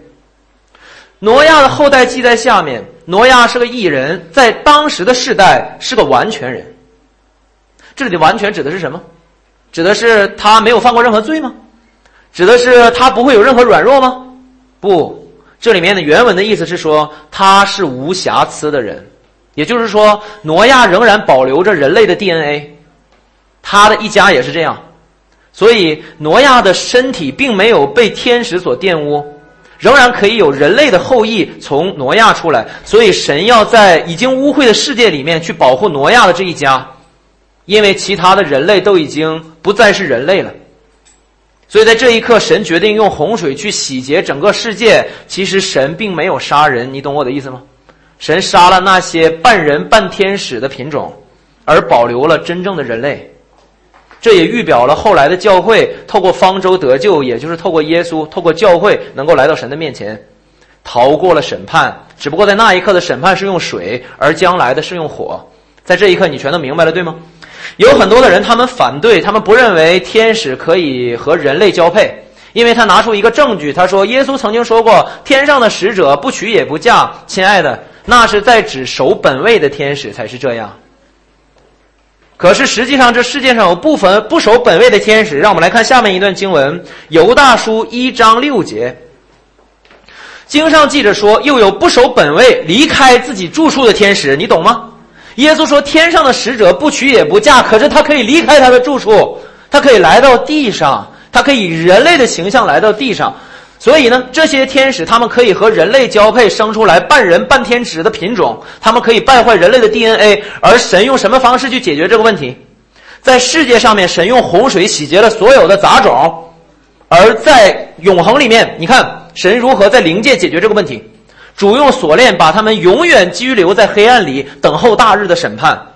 挪亚的后代记在下面。挪亚是个异人，在当时的世代是个完全人。这里的完全指的是什么？指的是他没有犯过任何罪吗？指的是他不会有任何软弱吗？不，这里面的原文的意思是说他是无瑕疵的人，也就是说挪亚仍然保留着人类的 DNA，他的一家也是这样，所以挪亚的身体并没有被天使所玷污。仍然可以有人类的后裔从挪亚出来，所以神要在已经污秽的世界里面去保护挪亚的这一家，因为其他的人类都已经不再是人类了。所以在这一刻，神决定用洪水去洗劫整个世界。其实神并没有杀人，你懂我的意思吗？神杀了那些半人半天使的品种，而保留了真正的人类。这也预表了后来的教会透过方舟得救，也就是透过耶稣，透过教会能够来到神的面前，逃过了审判。只不过在那一刻的审判是用水，而将来的是用火。在这一刻，你全都明白了，对吗？有很多的人，他们反对，他们不认为天使可以和人类交配，因为他拿出一个证据，他说耶稣曾经说过，天上的使者不娶也不嫁。亲爱的，那是在指守本位的天使才是这样。可是实际上，这世界上有部分不守本位的天使。让我们来看下面一段经文，《犹大书》一章六节。经上记着说，又有不守本位、离开自己住处的天使，你懂吗？耶稣说，天上的使者不娶也不嫁，可是他可以离开他的住处，他可以来到地上，他可以以人类的形象来到地上。所以呢，这些天使他们可以和人类交配，生出来半人半天使的品种，他们可以败坏人类的 DNA。而神用什么方式去解决这个问题？在世界上面，神用洪水洗劫了所有的杂种；而在永恒里面，你看神如何在灵界解决这个问题？主用锁链把他们永远拘留在黑暗里，等候大日的审判。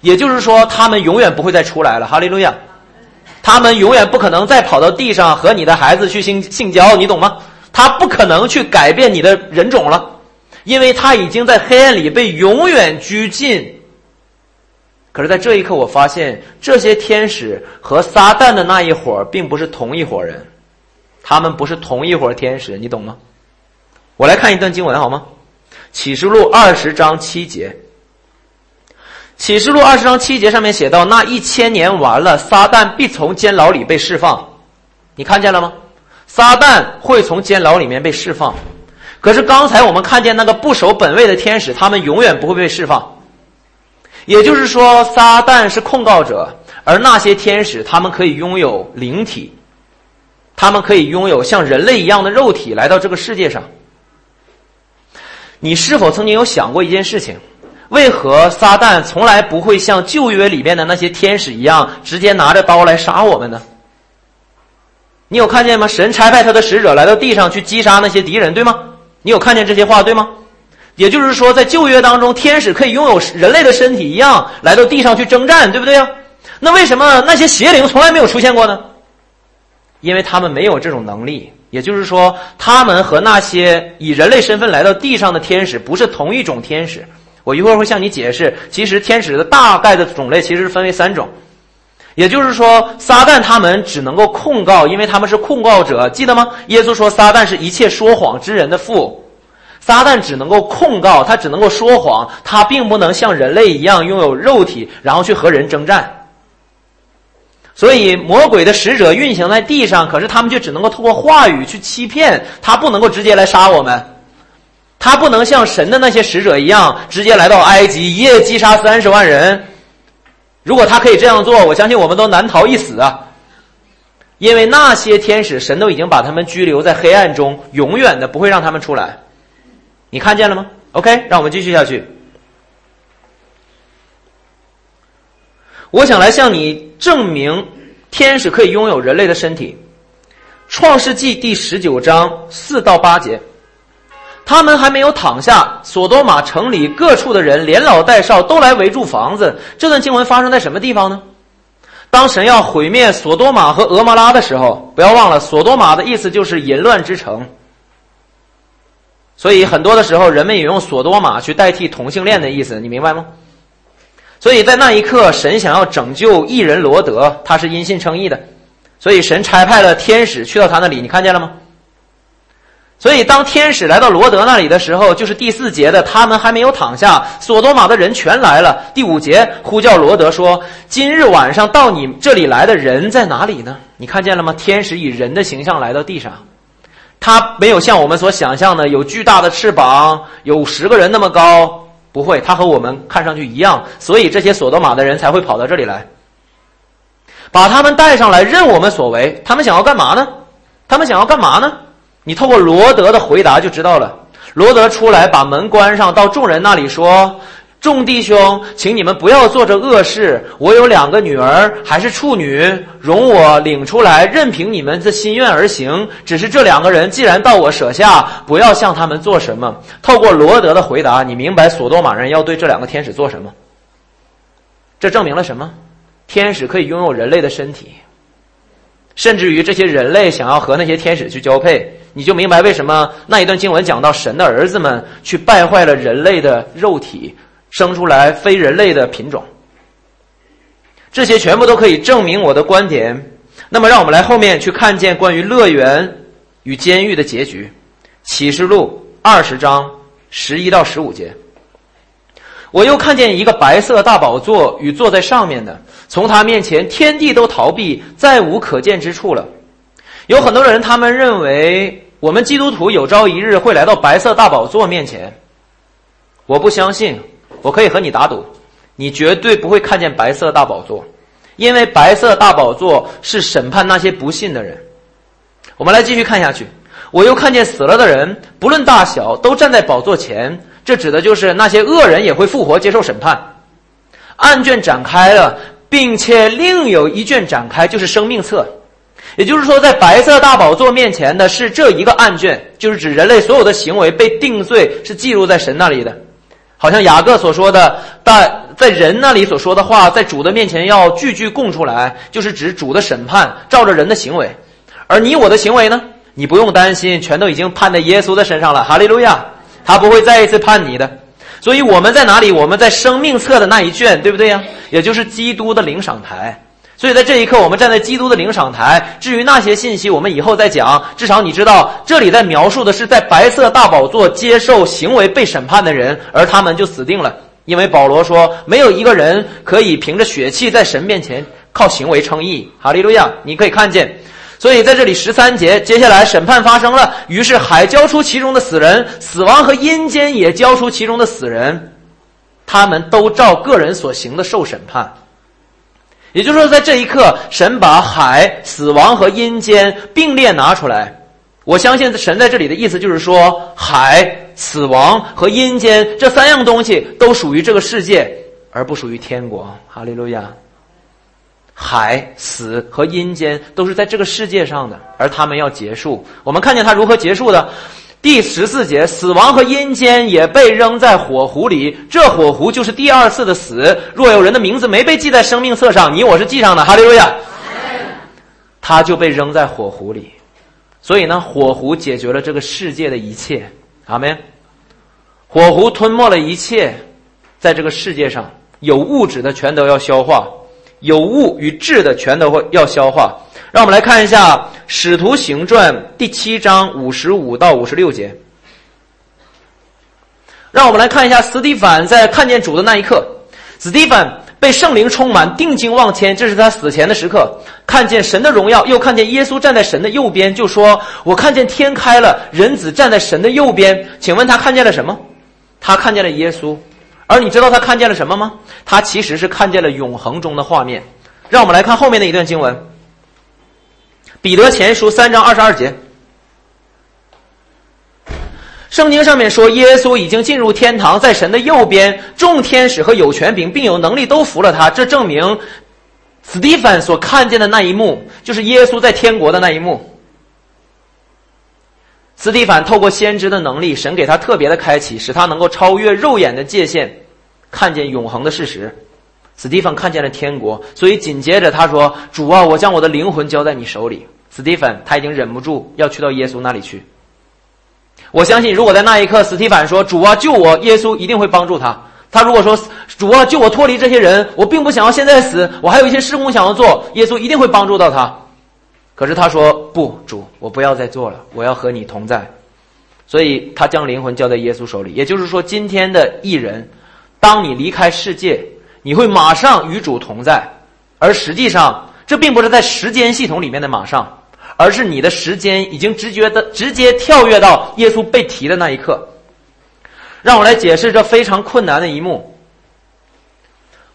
也就是说，他们永远不会再出来了。哈利路亚。他们永远不可能再跑到地上和你的孩子去性性交，你懂吗？他不可能去改变你的人种了，因为他已经在黑暗里被永远拘禁。可是，在这一刻，我发现这些天使和撒旦的那一伙并不是同一伙人，他们不是同一伙天使，你懂吗？我来看一段经文好吗？启示录二十章七节。启示录二十章七节上面写到，那一千年完了，撒旦必从监牢里被释放。你看见了吗？撒旦会从监牢里面被释放。可是刚才我们看见那个不守本位的天使，他们永远不会被释放。也就是说，撒旦是控告者，而那些天使他们可以拥有灵体，他们可以拥有像人类一样的肉体来到这个世界上。你是否曾经有想过一件事情？为何撒旦从来不会像旧约里面的那些天使一样，直接拿着刀来杀我们呢？你有看见吗？神差派他的使者来到地上去击杀那些敌人，对吗？你有看见这些话，对吗？也就是说，在旧约当中，天使可以拥有人类的身体一样来到地上去征战，对不对呀？那为什么那些邪灵从来没有出现过呢？因为他们没有这种能力。也就是说，他们和那些以人类身份来到地上的天使不是同一种天使。我一会儿会向你解释，其实天使的大概的种类其实分为三种，也就是说，撒旦他们只能够控告，因为他们是控告者，记得吗？耶稣说，撒旦是一切说谎之人的父，撒旦只能够控告，他只能够说谎，他并不能像人类一样拥有肉体，然后去和人征战。所以，魔鬼的使者运行在地上，可是他们却只能够通过话语去欺骗，他不能够直接来杀我们。他不能像神的那些使者一样，直接来到埃及，一夜击杀三十万人。如果他可以这样做，我相信我们都难逃一死啊！因为那些天使，神都已经把他们拘留在黑暗中，永远的不会让他们出来。你看见了吗？OK，让我们继续下去。我想来向你证明，天使可以拥有人类的身体。创世纪第十九章四到八节。他们还没有躺下，索多玛城里各处的人连老带少都来围住房子。这段经文发生在什么地方呢？当神要毁灭索多玛和俄摩拉的时候，不要忘了，索多玛的意思就是淫乱之城。所以很多的时候，人们也用索多玛去代替同性恋的意思，你明白吗？所以在那一刻，神想要拯救异人罗德，他是因信称义的，所以神差派了天使去到他那里，你看见了吗？所以当天使来到罗德那里的时候，就是第四节的，他们还没有躺下，索多玛的人全来了。第五节呼叫罗德说：“今日晚上到你这里来的人在哪里呢？”你看见了吗？天使以人的形象来到地上，他没有像我们所想象的有巨大的翅膀，有十个人那么高，不会，他和我们看上去一样，所以这些索多玛的人才会跑到这里来，把他们带上来，任我们所为。他们想要干嘛呢？他们想要干嘛呢？你透过罗德的回答就知道了。罗德出来把门关上，到众人那里说：“众弟兄，请你们不要做这恶事。我有两个女儿，还是处女，容我领出来，任凭你们的心愿而行。只是这两个人既然到我舍下，不要向他们做什么。”透过罗德的回答，你明白索多玛人要对这两个天使做什么？这证明了什么？天使可以拥有人类的身体，甚至于这些人类想要和那些天使去交配。你就明白为什么那一段经文讲到神的儿子们去败坏了人类的肉体，生出来非人类的品种。这些全部都可以证明我的观点。那么，让我们来后面去看见关于乐园与监狱的结局。启示录二十章十一到十五节，我又看见一个白色大宝座与坐在上面的，从他面前天地都逃避，再无可见之处了。有很多人，他们认为。我们基督徒有朝一日会来到白色大宝座面前，我不相信。我可以和你打赌，你绝对不会看见白色大宝座，因为白色大宝座是审判那些不信的人。我们来继续看下去。我又看见死了的人，不论大小，都站在宝座前。这指的就是那些恶人也会复活，接受审判。案卷展开了，并且另有一卷展开，就是生命册。也就是说，在白色大宝座面前的是这一个案卷，就是指人类所有的行为被定罪，是记录在神那里的。好像雅各所说的，但在人那里所说的话，在主的面前要句句供出来，就是指主的审判，照着人的行为。而你我的行为呢？你不用担心，全都已经判在耶稣的身上了。哈利路亚，他不会再一次判你的。所以我们在哪里？我们在生命册的那一卷，对不对呀？也就是基督的领赏台。所以在这一刻，我们站在基督的领赏台。至于那些信息，我们以后再讲。至少你知道，这里在描述的是在白色大宝座接受行为被审判的人，而他们就死定了。因为保罗说，没有一个人可以凭着血气在神面前靠行为称义。哈利路亚！你可以看见。所以在这里十三节，接下来审判发生了。于是海交出其中的死人，死亡和阴间也交出其中的死人，他们都照个人所行的受审判。也就是说，在这一刻，神把海、死亡和阴间并列拿出来。我相信神在这里的意思就是说，海、死亡和阴间这三样东西都属于这个世界，而不属于天国。哈利路亚！海、死和阴间都是在这个世界上的，而他们要结束。我们看见他如何结束的。第十四节，死亡和阴间也被扔在火湖里。这火湖就是第二次的死。若有人的名字没被记在生命册上，你我是记上的。哈利路亚，他就被扔在火湖里。所以呢，火湖解决了这个世界的一切。阿门。火湖吞没了一切，在这个世界上有物质的全都要消化，有物与质的全都会要消化。让我们来看一下《使徒行传》第七章五十五到五十六节。让我们来看一下斯蒂凡在看见主的那一刻，斯蒂凡被圣灵充满，定睛望天，这是他死前的时刻，看见神的荣耀，又看见耶稣站在神的右边，就说：“我看见天开了，人子站在神的右边。”请问他看见了什么？他看见了耶稣，而你知道他看见了什么吗？他其实是看见了永恒中的画面。让我们来看后面的一段经文。彼得前书三章二十二节，圣经上面说，耶稣已经进入天堂，在神的右边，众天使和有权柄并有能力都服了他。这证明，斯蒂芬所看见的那一幕，就是耶稣在天国的那一幕。斯蒂凡透过先知的能力，神给他特别的开启，使他能够超越肉眼的界限，看见永恒的事实。斯蒂芬看见了天国，所以紧接着他说：“主啊，我将我的灵魂交在你手里。”斯蒂芬他已经忍不住要去到耶稣那里去。我相信，如果在那一刻，斯蒂芬说：“主啊，救我！”耶稣一定会帮助他。他如果说主啊，救我脱离这些人，我并不想要现在死，我还有一些事工想要做，耶稣一定会帮助到他。可是他说不，主，我不要再做了，我要和你同在。所以他将灵魂交在耶稣手里。也就是说，今天的艺人，当你离开世界，你会马上与主同在。而实际上，这并不是在时间系统里面的马上，而是你的时间已经直觉的直接跳跃到耶稣被提的那一刻。让我来解释这非常困难的一幕。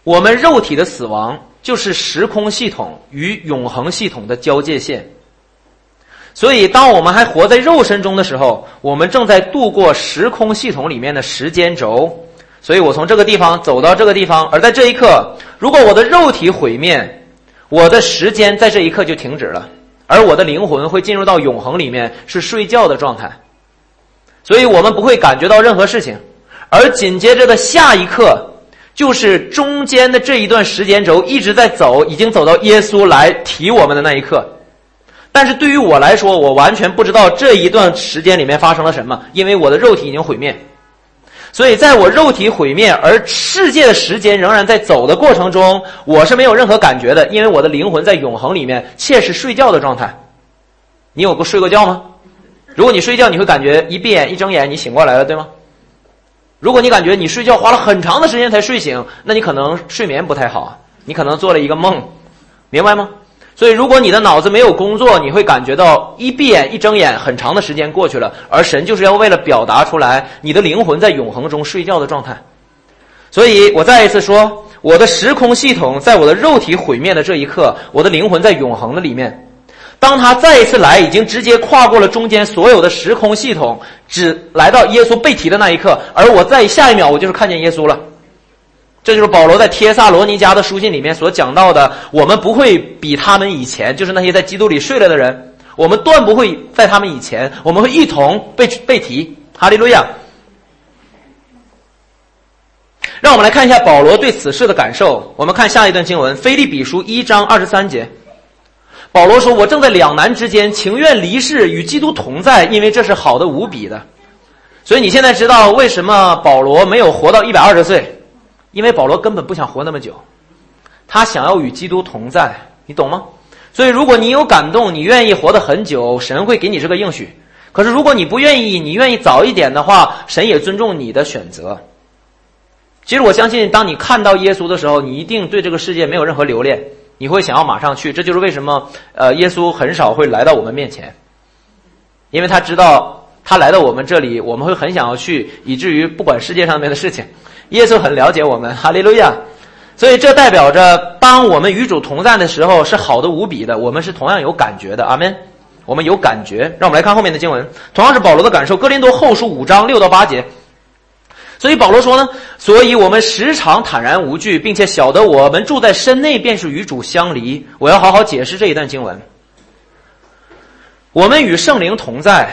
我们肉体的死亡就是时空系统与永恒系统的交界线。所以，当我们还活在肉身中的时候，我们正在度过时空系统里面的时间轴。所以我从这个地方走到这个地方，而在这一刻，如果我的肉体毁灭，我的时间在这一刻就停止了，而我的灵魂会进入到永恒里面，是睡觉的状态。所以我们不会感觉到任何事情，而紧接着的下一刻，就是中间的这一段时间轴一直在走，已经走到耶稣来提我们的那一刻。但是对于我来说，我完全不知道这一段时间里面发生了什么，因为我的肉体已经毁灭。所以，在我肉体毁灭而世界的时间仍然在走的过程中，我是没有任何感觉的，因为我的灵魂在永恒里面，且是睡觉的状态。你有过睡过觉吗？如果你睡觉，你会感觉一闭眼一睁眼你醒过来了，对吗？如果你感觉你睡觉花了很长的时间才睡醒，那你可能睡眠不太好，你可能做了一个梦，明白吗？所以，如果你的脑子没有工作，你会感觉到一闭眼一睁眼，很长的时间过去了。而神就是要为了表达出来，你的灵魂在永恒中睡觉的状态。所以我再一次说，我的时空系统在我的肉体毁灭的这一刻，我的灵魂在永恒的里面。当他再一次来，已经直接跨过了中间所有的时空系统，只来到耶稣被提的那一刻，而我在下一秒，我就是看见耶稣了。这就是保罗在帖萨罗尼迦的书信里面所讲到的：我们不会比他们以前，就是那些在基督里睡了的人，我们断不会在他们以前，我们会一同被被提。哈利路亚！让我们来看一下保罗对此事的感受。我们看下一段经文，《菲利比书》一章二十三节，保罗说：“我正在两难之间，情愿离世与基督同在，因为这是好的无比的。”所以你现在知道为什么保罗没有活到一百二十岁。因为保罗根本不想活那么久，他想要与基督同在，你懂吗？所以，如果你有感动，你愿意活得很久，神会给你这个应许。可是，如果你不愿意，你愿意早一点的话，神也尊重你的选择。其实，我相信，当你看到耶稣的时候，你一定对这个世界没有任何留恋，你会想要马上去。这就是为什么，呃，耶稣很少会来到我们面前，因为他知道他来到我们这里，我们会很想要去，以至于不管世界上面的事情。耶稣很了解我们，哈利路亚。所以这代表着，当我们与主同在的时候，是好的无比的。我们是同样有感觉的，阿门。我们有感觉。让我们来看后面的经文，同样是保罗的感受。哥林多后书五章六到八节。所以保罗说呢，所以我们时常坦然无惧，并且晓得我们住在身内，便是与主相离。我要好好解释这一段经文。我们与圣灵同在，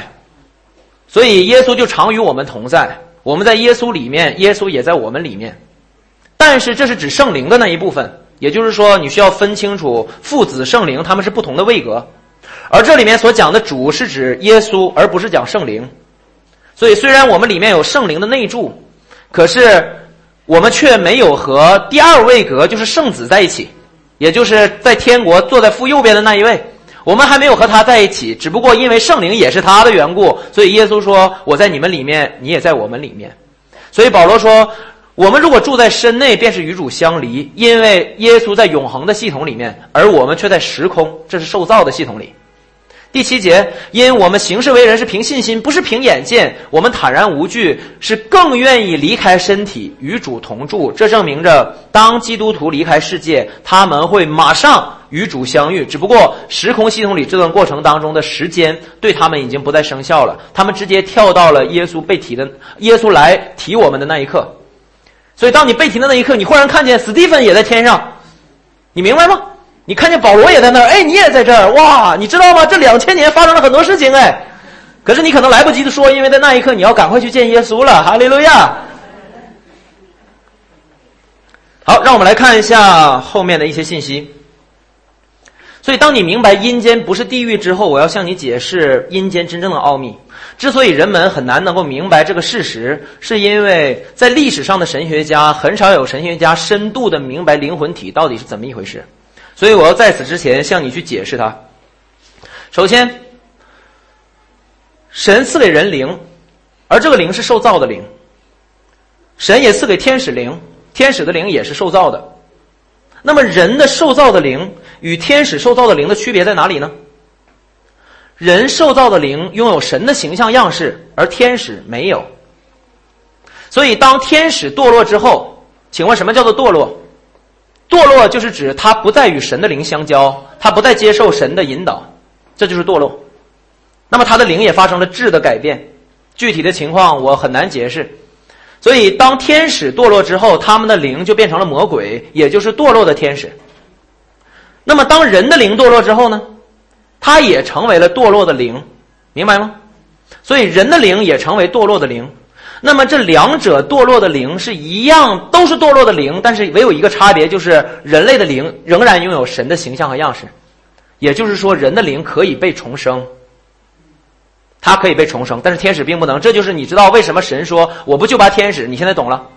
所以耶稣就常与我们同在。我们在耶稣里面，耶稣也在我们里面，但是这是指圣灵的那一部分，也就是说，你需要分清楚父子圣灵他们是不同的位格，而这里面所讲的主是指耶稣，而不是讲圣灵。所以，虽然我们里面有圣灵的内住，可是我们却没有和第二位格，就是圣子在一起，也就是在天国坐在父右边的那一位。我们还没有和他在一起，只不过因为圣灵也是他的缘故，所以耶稣说：“我在你们里面，你也在我们里面。”所以保罗说：“我们如果住在身内，便是与主相离，因为耶稣在永恒的系统里面，而我们却在时空，这是受造的系统里。”第七节，因我们行事为人是凭信心，不是凭眼见，我们坦然无惧，是更愿意离开身体与主同住。这证明着，当基督徒离开世界，他们会马上与主相遇。只不过时空系统里这段过程当中的时间对他们已经不再生效了，他们直接跳到了耶稣被提的耶稣来提我们的那一刻。所以，当你被提的那一刻，你忽然看见史蒂芬也在天上，你明白吗？你看见保罗也在那儿，哎，你也在这儿，哇，你知道吗？这两千年发生了很多事情，哎，可是你可能来不及的说，因为在那一刻你要赶快去见耶稣了，哈利路亚。好，让我们来看一下后面的一些信息。所以，当你明白阴间不是地狱之后，我要向你解释阴间真正的奥秘。之所以人们很难能够明白这个事实，是因为在历史上的神学家很少有神学家深度的明白灵魂体到底是怎么一回事。所以，我要在此之前向你去解释它。首先，神赐给人灵，而这个灵是受造的灵。神也赐给天使灵，天使的灵也是受造的。那么，人的受造的灵与天使受造的灵的区别在哪里呢？人受造的灵拥有神的形象样式，而天使没有。所以，当天使堕落之后，请问什么叫做堕落？堕落就是指他不再与神的灵相交，他不再接受神的引导，这就是堕落。那么，他的灵也发生了质的改变，具体的情况我很难解释。所以，当天使堕落之后，他们的灵就变成了魔鬼，也就是堕落的天使。那么，当人的灵堕落之后呢？他也成为了堕落的灵，明白吗？所以人的灵也成为堕落的灵。那么这两者堕落的灵是一样，都是堕落的灵，但是唯有一个差别，就是人类的灵仍然拥有神的形象和样式。也就是说，人的灵可以被重生，它可以被重生，但是天使并不能。这就是你知道为什么神说我不救拔天使？你现在懂了。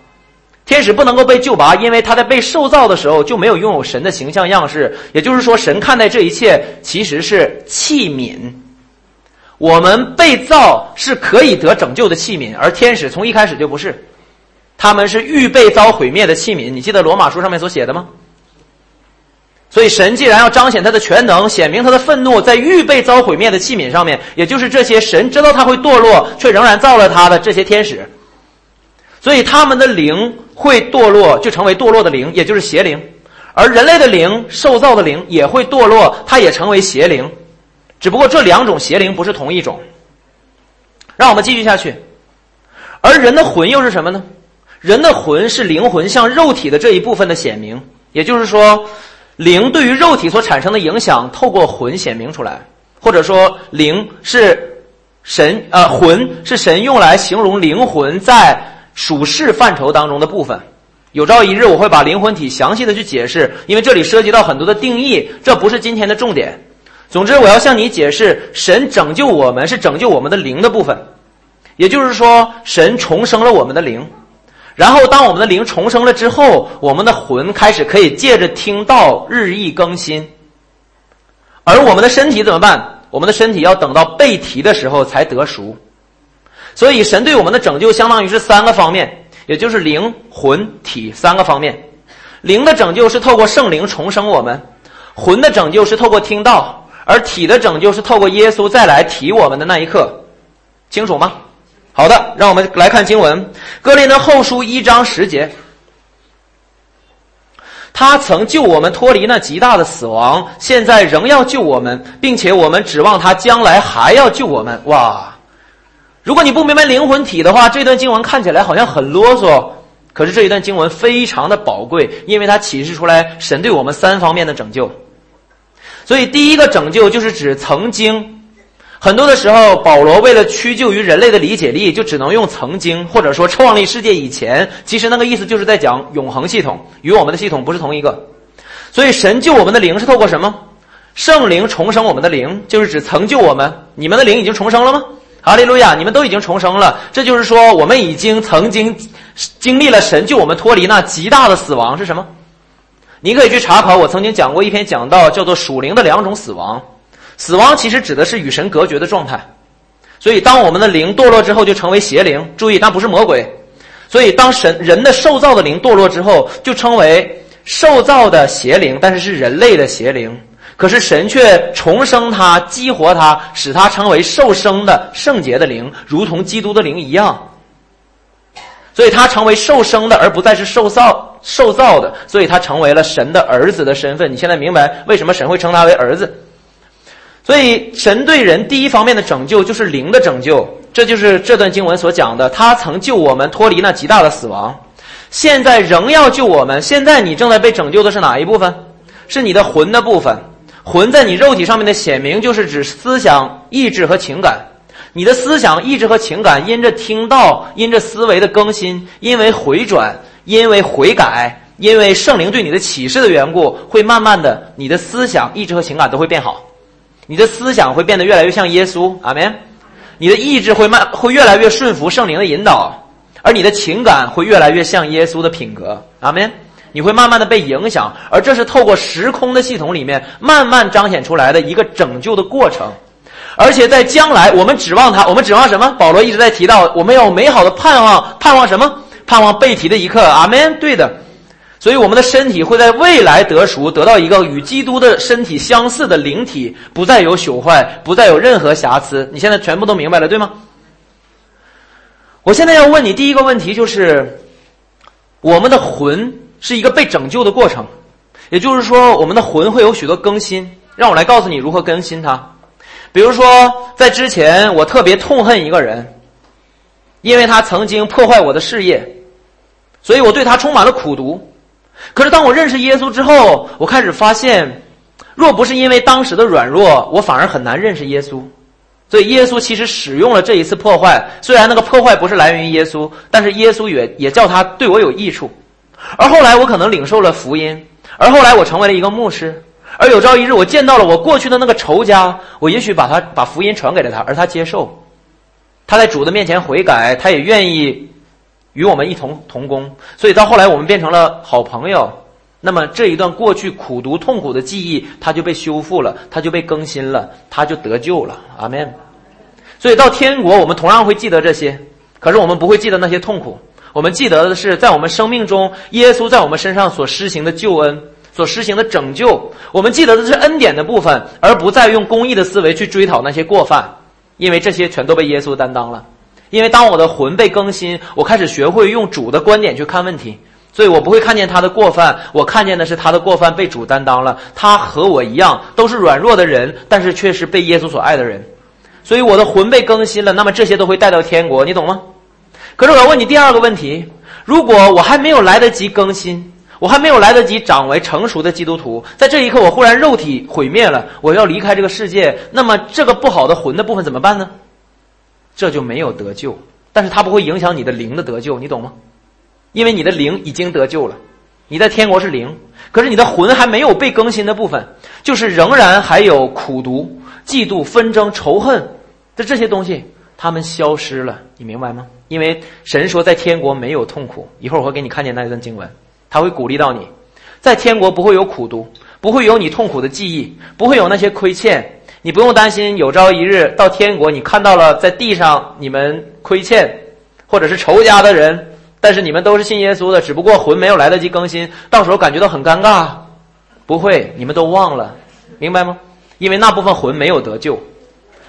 天使不能够被救拔，因为他在被受造的时候就没有拥有神的形象样式。也就是说，神看待这一切其实是器皿。我们被造是可以得拯救的器皿，而天使从一开始就不是，他们是预备遭毁灭的器皿。你记得罗马书上面所写的吗？所以，神既然要彰显他的全能，显明他的愤怒，在预备遭毁灭的器皿上面，也就是这些神知道他会堕落却仍然造了他的这些天使。所以他们的灵会堕落，就成为堕落的灵，也就是邪灵；而人类的灵、受造的灵也会堕落，它也成为邪灵。只不过这两种邪灵不是同一种。让我们继续下去。而人的魂又是什么呢？人的魂是灵魂向肉体的这一部分的显明，也就是说，灵对于肉体所产生的影响，透过魂显明出来，或者说，灵是神呃魂是神用来形容灵魂在。属世范畴当中的部分，有朝一日我会把灵魂体详细的去解释，因为这里涉及到很多的定义，这不是今天的重点。总之，我要向你解释，神拯救我们是拯救我们的灵的部分，也就是说，神重生了我们的灵，然后当我们的灵重生了之后，我们的魂开始可以借着听到日益更新，而我们的身体怎么办？我们的身体要等到被提的时候才得赎。所以，神对我们的拯救相当于是三个方面，也就是灵魂体三个方面。灵的拯救是透过圣灵重生我们，魂的拯救是透过听到，而体的拯救是透过耶稣再来提我们的那一刻，清楚吗？好的，让我们来看经文，《哥林的后书》一章十节，他曾救我们脱离那极大的死亡，现在仍要救我们，并且我们指望他将来还要救我们。哇！如果你不明白灵魂体的话，这段经文看起来好像很啰嗦，可是这一段经文非常的宝贵，因为它启示出来神对我们三方面的拯救。所以第一个拯救就是指曾经，很多的时候保罗为了屈就于人类的理解力，就只能用曾经或者说创立世界以前，其实那个意思就是在讲永恒系统，与我们的系统不是同一个。所以神救我们的灵是透过什么？圣灵重生我们的灵，就是指曾救我们。你们的灵已经重生了吗？哈利路亚！你们都已经重生了，这就是说，我们已经曾经经历了神救我们脱离那极大的死亡是什么？你可以去查考，我曾经讲过一篇讲到叫做属灵的两种死亡。死亡其实指的是与神隔绝的状态。所以，当我们的灵堕落之后，就成为邪灵。注意，那不是魔鬼。所以，当神人的受造的灵堕落之后，就称为受造的邪灵，但是是人类的邪灵。可是神却重生他，激活他，使他成为受生的圣洁的灵，如同基督的灵一样。所以他成为受生的，而不再是受造受造的。所以他成为了神的儿子的身份。你现在明白为什么神会称他为儿子？所以神对人第一方面的拯救就是灵的拯救，这就是这段经文所讲的。他曾救我们脱离那极大的死亡，现在仍要救我们。现在你正在被拯救的是哪一部分？是你的魂的部分。魂在你肉体上面的显明，就是指思想、意志和情感。你的思想、意志和情感，因着听到，因着思维的更新，因为回转，因为悔改，因为圣灵对你的启示的缘故，会慢慢的，你的思想、意志和情感都会变好，你的思想会变得越来越像耶稣，阿门。你的意志会慢，会越来越顺服圣灵的引导，而你的情感会越来越像耶稣的品格，阿门。你会慢慢的被影响，而这是透过时空的系统里面慢慢彰显出来的一个拯救的过程，而且在将来，我们指望他，我们指望什么？保罗一直在提到，我们要美好的盼望，盼望什么？盼望被提的一刻，阿门。对的，所以我们的身体会在未来得赎，得到一个与基督的身体相似的灵体，不再有朽坏，不再有任何瑕疵。你现在全部都明白了，对吗？我现在要问你第一个问题就是，我们的魂。是一个被拯救的过程，也就是说，我们的魂会有许多更新。让我来告诉你如何更新它。比如说，在之前，我特别痛恨一个人，因为他曾经破坏我的事业，所以我对他充满了苦毒。可是，当我认识耶稣之后，我开始发现，若不是因为当时的软弱，我反而很难认识耶稣。所以，耶稣其实使用了这一次破坏，虽然那个破坏不是来源于耶稣，但是耶稣也也叫他对我有益处。而后来，我可能领受了福音，而后来我成为了一个牧师，而有朝一日，我见到了我过去的那个仇家，我也许把他把福音传给了他，而他接受，他在主的面前悔改，他也愿意与我们一同同工，所以到后来我们变成了好朋友。那么这一段过去苦读痛苦的记忆，他就被修复了，他就被更新了，他就得救了。阿门。所以到天国，我们同样会记得这些，可是我们不会记得那些痛苦。我们记得的是，在我们生命中，耶稣在我们身上所施行的救恩，所施行的拯救。我们记得的是恩典的部分，而不再用公义的思维去追讨那些过犯，因为这些全都被耶稣担当了。因为当我的魂被更新，我开始学会用主的观点去看问题，所以我不会看见他的过犯，我看见的是他的过犯被主担当了。他和我一样，都是软弱的人，但是却是被耶稣所爱的人。所以我的魂被更新了，那么这些都会带到天国，你懂吗？可是我要问你第二个问题：如果我还没有来得及更新，我还没有来得及长为成熟的基督徒，在这一刻我忽然肉体毁灭了，我要离开这个世界，那么这个不好的魂的部分怎么办呢？这就没有得救，但是它不会影响你的灵的得救，你懂吗？因为你的灵已经得救了，你在天国是灵，可是你的魂还没有被更新的部分，就是仍然还有苦毒、嫉妒、纷争、仇恨的这些东西，他们消失了，你明白吗？因为神说，在天国没有痛苦。一会儿我会给你看见那一段经文，他会鼓励到你，在天国不会有苦读，不会有你痛苦的记忆，不会有那些亏欠。你不用担心，有朝一日到天国，你看到了在地上你们亏欠，或者是仇家的人，但是你们都是信耶稣的，只不过魂没有来得及更新，到时候感觉到很尴尬。不会，你们都忘了，明白吗？因为那部分魂没有得救，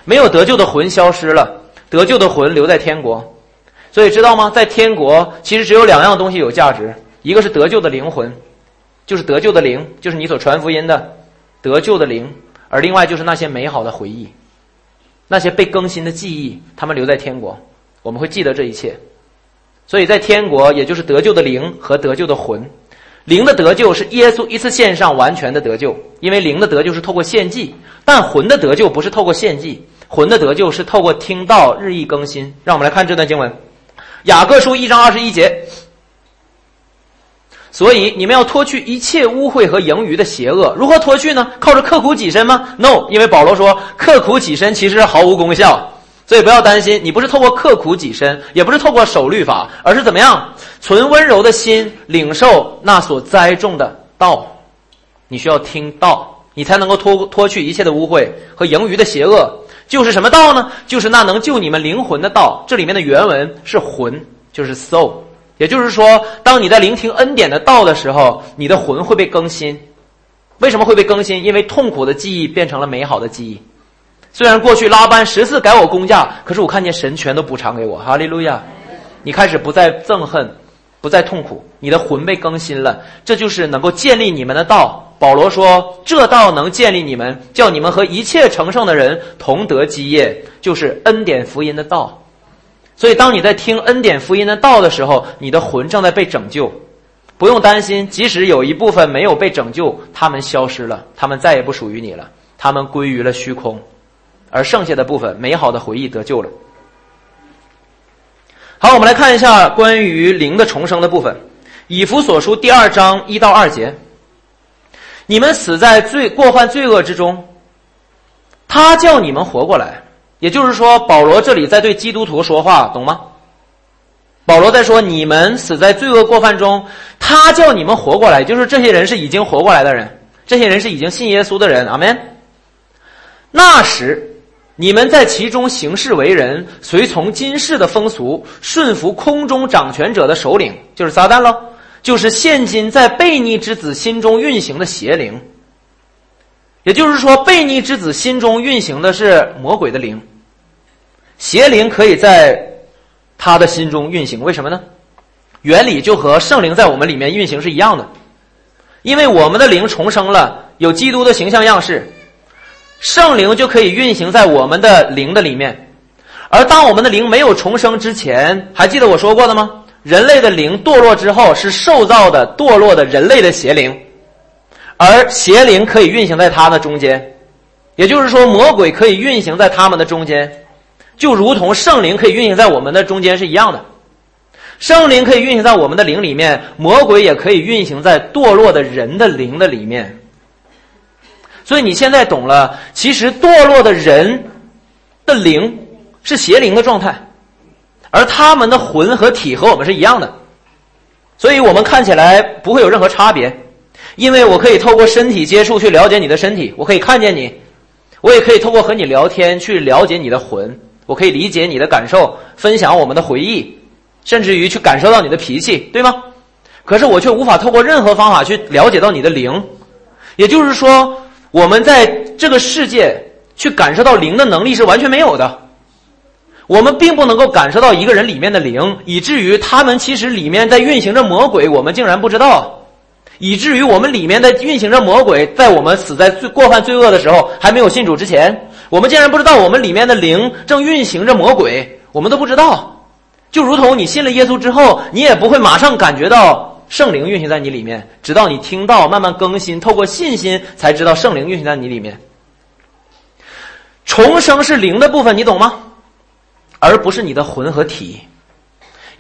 没有得救的魂消失了，得救的魂留在天国。所以知道吗？在天国，其实只有两样东西有价值：一个是得救的灵魂，就是得救的灵，就是你所传福音的得救的灵；而另外就是那些美好的回忆，那些被更新的记忆，他们留在天国，我们会记得这一切。所以在天国，也就是得救的灵和得救的魂。灵的得救是耶稣一次献上完全的得救，因为灵的得救是透过献祭；但魂的得救不是透过献祭，魂的得救是透过听到日益更新。让我们来看这段经文。雅各书一章二十一节，所以你们要脱去一切污秽和盈余的邪恶。如何脱去呢？靠着刻苦己身吗？No，因为保罗说刻苦己身其实是毫无功效。所以不要担心，你不是透过刻苦己身，也不是透过守律法，而是怎么样？存温柔的心，领受那所栽种的道。你需要听道，你才能够脱脱去一切的污秽和盈余的邪恶。就是什么道呢？就是那能救你们灵魂的道。这里面的原文是魂，就是 soul。也就是说，当你在聆听恩典的道的时候，你的魂会被更新。为什么会被更新？因为痛苦的记忆变成了美好的记忆。虽然过去拉班十次改我工价，可是我看见神全都补偿给我。哈利路亚！你开始不再憎恨，不再痛苦，你的魂被更新了。这就是能够建立你们的道。保罗说：“这道能建立你们，叫你们和一切成圣的人同得基业，就是恩典福音的道。所以，当你在听恩典福音的道的时候，你的魂正在被拯救。不用担心，即使有一部分没有被拯救，他们消失了，他们再也不属于你了，他们归于了虚空。而剩下的部分，美好的回忆得救了。好，我们来看一下关于灵的重生的部分。”以弗所书第二章一到二节，你们死在罪过犯罪恶之中，他叫你们活过来。也就是说，保罗这里在对基督徒说话，懂吗？保罗在说：你们死在罪恶过犯中，他叫你们活过来，就是这些人是已经活过来的人，这些人是已经信耶稣的人。阿门。那时。你们在其中行事为人，随从今世的风俗，顺服空中掌权者的首领，就是撒旦喽，就是现今在悖逆之子心中运行的邪灵。也就是说，悖逆之子心中运行的是魔鬼的灵，邪灵可以在他的心中运行。为什么呢？原理就和圣灵在我们里面运行是一样的，因为我们的灵重生了，有基督的形象样式。圣灵就可以运行在我们的灵的里面，而当我们的灵没有重生之前，还记得我说过的吗？人类的灵堕落之后是受造的堕落的人类的邪灵，而邪灵可以运行在他的中间，也就是说，魔鬼可以运行在他们的中间，就如同圣灵可以运行在我们的中间是一样的。圣灵可以运行在我们的灵里面，魔鬼也可以运行在堕落的人的灵的里面。所以你现在懂了，其实堕落的人的灵是邪灵的状态，而他们的魂和体和我们是一样的，所以我们看起来不会有任何差别，因为我可以透过身体接触去了解你的身体，我可以看见你，我也可以透过和你聊天去了解你的魂，我可以理解你的感受，分享我们的回忆，甚至于去感受到你的脾气，对吗？可是我却无法透过任何方法去了解到你的灵，也就是说。我们在这个世界去感受到灵的能力是完全没有的，我们并不能够感受到一个人里面的灵，以至于他们其实里面在运行着魔鬼，我们竟然不知道，以至于我们里面的运行着魔鬼，在我们死在罪过犯罪恶的时候，还没有信主之前，我们竟然不知道我们里面的灵正运行着魔鬼，我们都不知道，就如同你信了耶稣之后，你也不会马上感觉到。圣灵运行在你里面，直到你听到，慢慢更新，透过信心才知道圣灵运行在你里面。重生是灵的部分，你懂吗？而不是你的魂和体。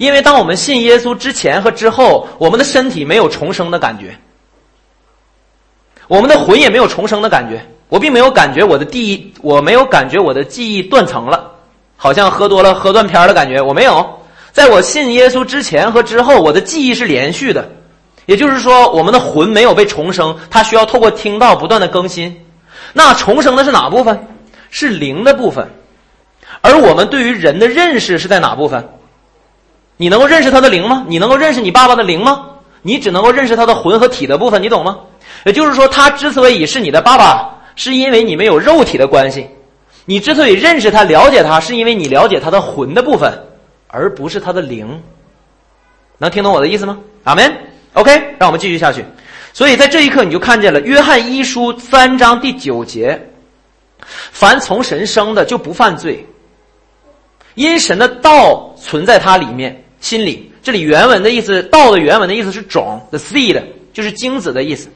因为当我们信耶稣之前和之后，我们的身体没有重生的感觉，我们的魂也没有重生的感觉。我并没有感觉我的记忆，我没有感觉我的记忆断层了，好像喝多了喝断片的感觉，我没有。在我信耶稣之前和之后，我的记忆是连续的，也就是说，我们的魂没有被重生，它需要透过听到不断的更新。那重生的是哪部分？是灵的部分。而我们对于人的认识是在哪部分？你能够认识他的灵吗？你能够认识你爸爸的灵吗？你只能够认识他的魂和体的部分，你懂吗？也就是说，他之所以是你的爸爸，是因为你们有肉体的关系；你之所以认识他、了解他，是因为你了解他的魂的部分。而不是他的灵，能听懂我的意思吗？阿门。OK，让我们继续下去。所以在这一刻，你就看见了《约翰一书》三章第九节：“凡从神生的，就不犯罪，因神的道存在他里面，心里。”这里原文的意思，“道”的原文的意思是种，the seed，就是精子的意思，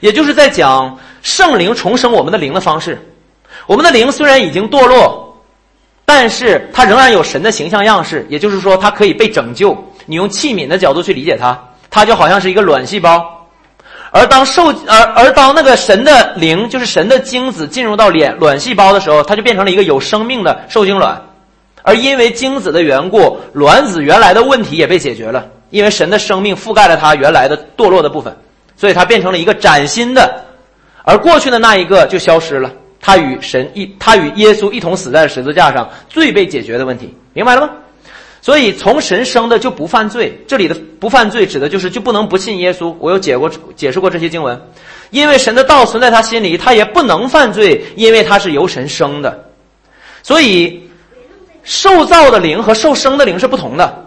也就是在讲圣灵重生我们的灵的方式。我们的灵虽然已经堕落。但是它仍然有神的形象样式，也就是说，它可以被拯救。你用器皿的角度去理解它，它就好像是一个卵细胞。而当受而而当那个神的灵，就是神的精子进入到脸卵细胞的时候，它就变成了一个有生命的受精卵。而因为精子的缘故，卵子原来的问题也被解决了，因为神的生命覆盖了它原来的堕落的部分，所以它变成了一个崭新的，而过去的那一个就消失了。他与神一，他与耶稣一同死在十字架上，罪被解决的问题，明白了吗？所以从神生的就不犯罪。这里的不犯罪指的就是就不能不信耶稣。我有解过解释过这些经文，因为神的道存在他心里，他也不能犯罪，因为他是由神生的。所以受造的灵和受生的灵是不同的。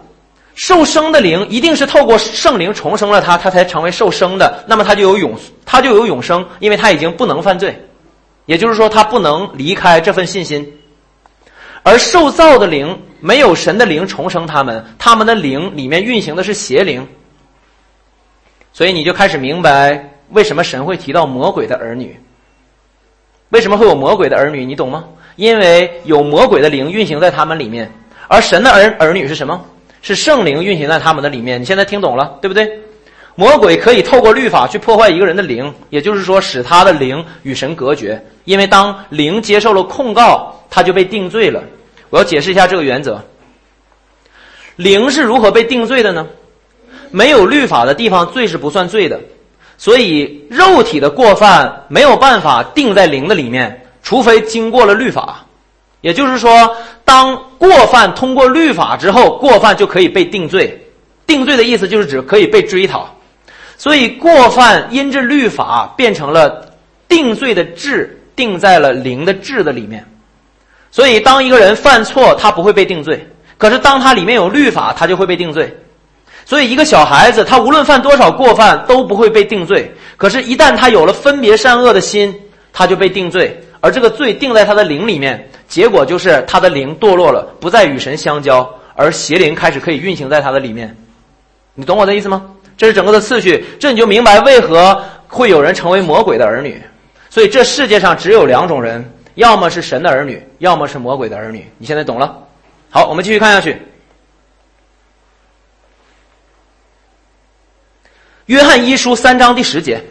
受生的灵一定是透过圣灵重生了他，他才成为受生的，那么他就有永他就有永生，因为他已经不能犯罪。也就是说，他不能离开这份信心，而受造的灵没有神的灵重生他们，他们的灵里面运行的是邪灵，所以你就开始明白为什么神会提到魔鬼的儿女，为什么会有魔鬼的儿女，你懂吗？因为有魔鬼的灵运行在他们里面，而神的儿儿女是什么？是圣灵运行在他们的里面。你现在听懂了，对不对？魔鬼可以透过律法去破坏一个人的灵，也就是说，使他的灵与神隔绝。因为当灵接受了控告，他就被定罪了。我要解释一下这个原则。灵是如何被定罪的呢？没有律法的地方，罪是不算罪的。所以，肉体的过犯没有办法定在灵的里面，除非经过了律法。也就是说，当过犯通过律法之后，过犯就可以被定罪。定罪的意思就是指可以被追讨。所以，过犯因着律法变成了定罪的质，定在了零的质的里面。所以，当一个人犯错，他不会被定罪；可是，当他里面有律法，他就会被定罪。所以，一个小孩子，他无论犯多少过犯，都不会被定罪。可是，一旦他有了分别善恶的心，他就被定罪。而这个罪定在他的灵里面。结果就是他的灵堕落了，不再与神相交，而邪灵开始可以运行在他的里面。你懂我的意思吗？这是整个的次序，这你就明白为何会有人成为魔鬼的儿女。所以这世界上只有两种人，要么是神的儿女，要么是魔鬼的儿女。你现在懂了？好，我们继续看下去。约翰一书三章第十节。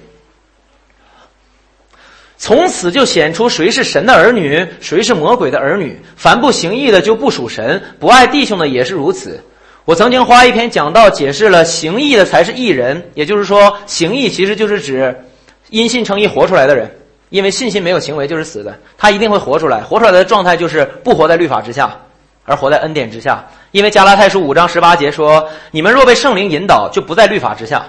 从此就显出谁是神的儿女，谁是魔鬼的儿女。凡不行义的就不属神，不爱弟兄的也是如此。我曾经花一篇讲道解释了行义的才是义人，也就是说，行义其实就是指因信称义活出来的人。因为信心没有行为就是死的，他一定会活出来。活出来的状态就是不活在律法之下，而活在恩典之下。因为加拉太书五章十八节说：“你们若被圣灵引导，就不在律法之下。”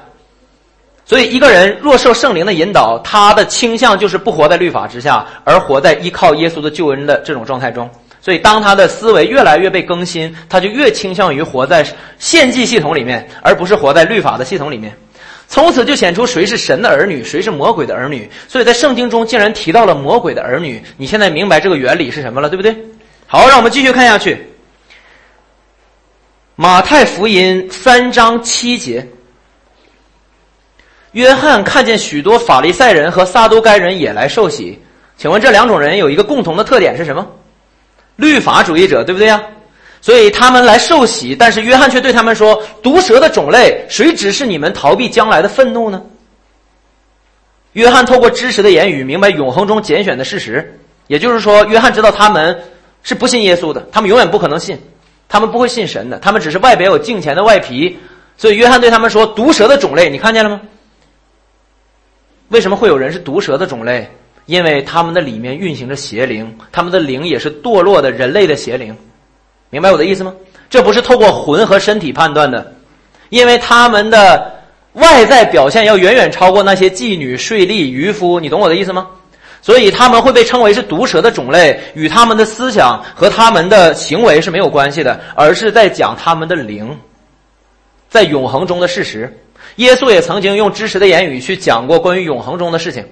所以，一个人若受圣灵的引导，他的倾向就是不活在律法之下，而活在依靠耶稣的救恩的这种状态中。所以，当他的思维越来越被更新，他就越倾向于活在献祭系统里面，而不是活在律法的系统里面。从此就显出谁是神的儿女，谁是魔鬼的儿女。所以在圣经中竟然提到了魔鬼的儿女。你现在明白这个原理是什么了，对不对？好，让我们继续看下去。马太福音三章七节。约翰看见许多法利赛人和撒都该人也来受洗，请问这两种人有一个共同的特点是什么？律法主义者，对不对呀？所以他们来受洗，但是约翰却对他们说：“毒蛇的种类，谁指示你们逃避将来的愤怒呢？”约翰透过知识的言语，明白永恒中拣选的事实，也就是说，约翰知道他们是不信耶稣的，他们永远不可能信，他们不会信神的，他们只是外表有敬虔的外皮。所以约翰对他们说：“毒蛇的种类，你看见了吗？”为什么会有人是毒蛇的种类？因为他们的里面运行着邪灵，他们的灵也是堕落的人类的邪灵，明白我的意思吗？这不是透过魂和身体判断的，因为他们的外在表现要远远超过那些妓女、税吏、渔夫，你懂我的意思吗？所以他们会被称为是毒蛇的种类，与他们的思想和他们的行为是没有关系的，而是在讲他们的灵，在永恒中的事实。耶稣也曾经用知识的言语去讲过关于永恒中的事情。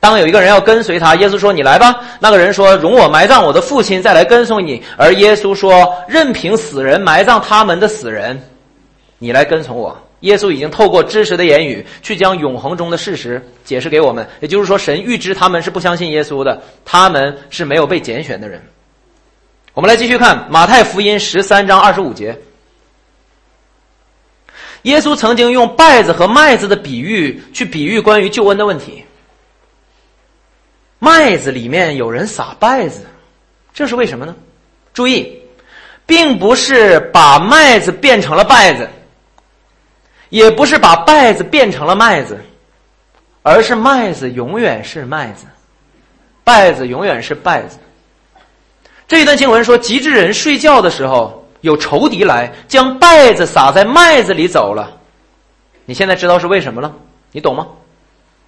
当有一个人要跟随他，耶稣说：“你来吧。”那个人说：“容我埋葬我的父亲，再来跟随你。”而耶稣说：“任凭死人埋葬他们的死人，你来跟从我。”耶稣已经透过知识的言语去将永恒中的事实解释给我们。也就是说，神预知他们是不相信耶稣的，他们是没有被拣选的人。我们来继续看马太福音十三章二十五节。耶稣曾经用稗子和麦子的比喻去比喻关于救恩的问题。麦子里面有人撒稗子，这是为什么呢？注意，并不是把麦子变成了稗子，也不是把稗子变成了麦子，而是麦子永远是麦子，稗子永远是稗子。这一段经文说，极致人睡觉的时候。有仇敌来将稗子撒在麦子里走了，你现在知道是为什么了？你懂吗？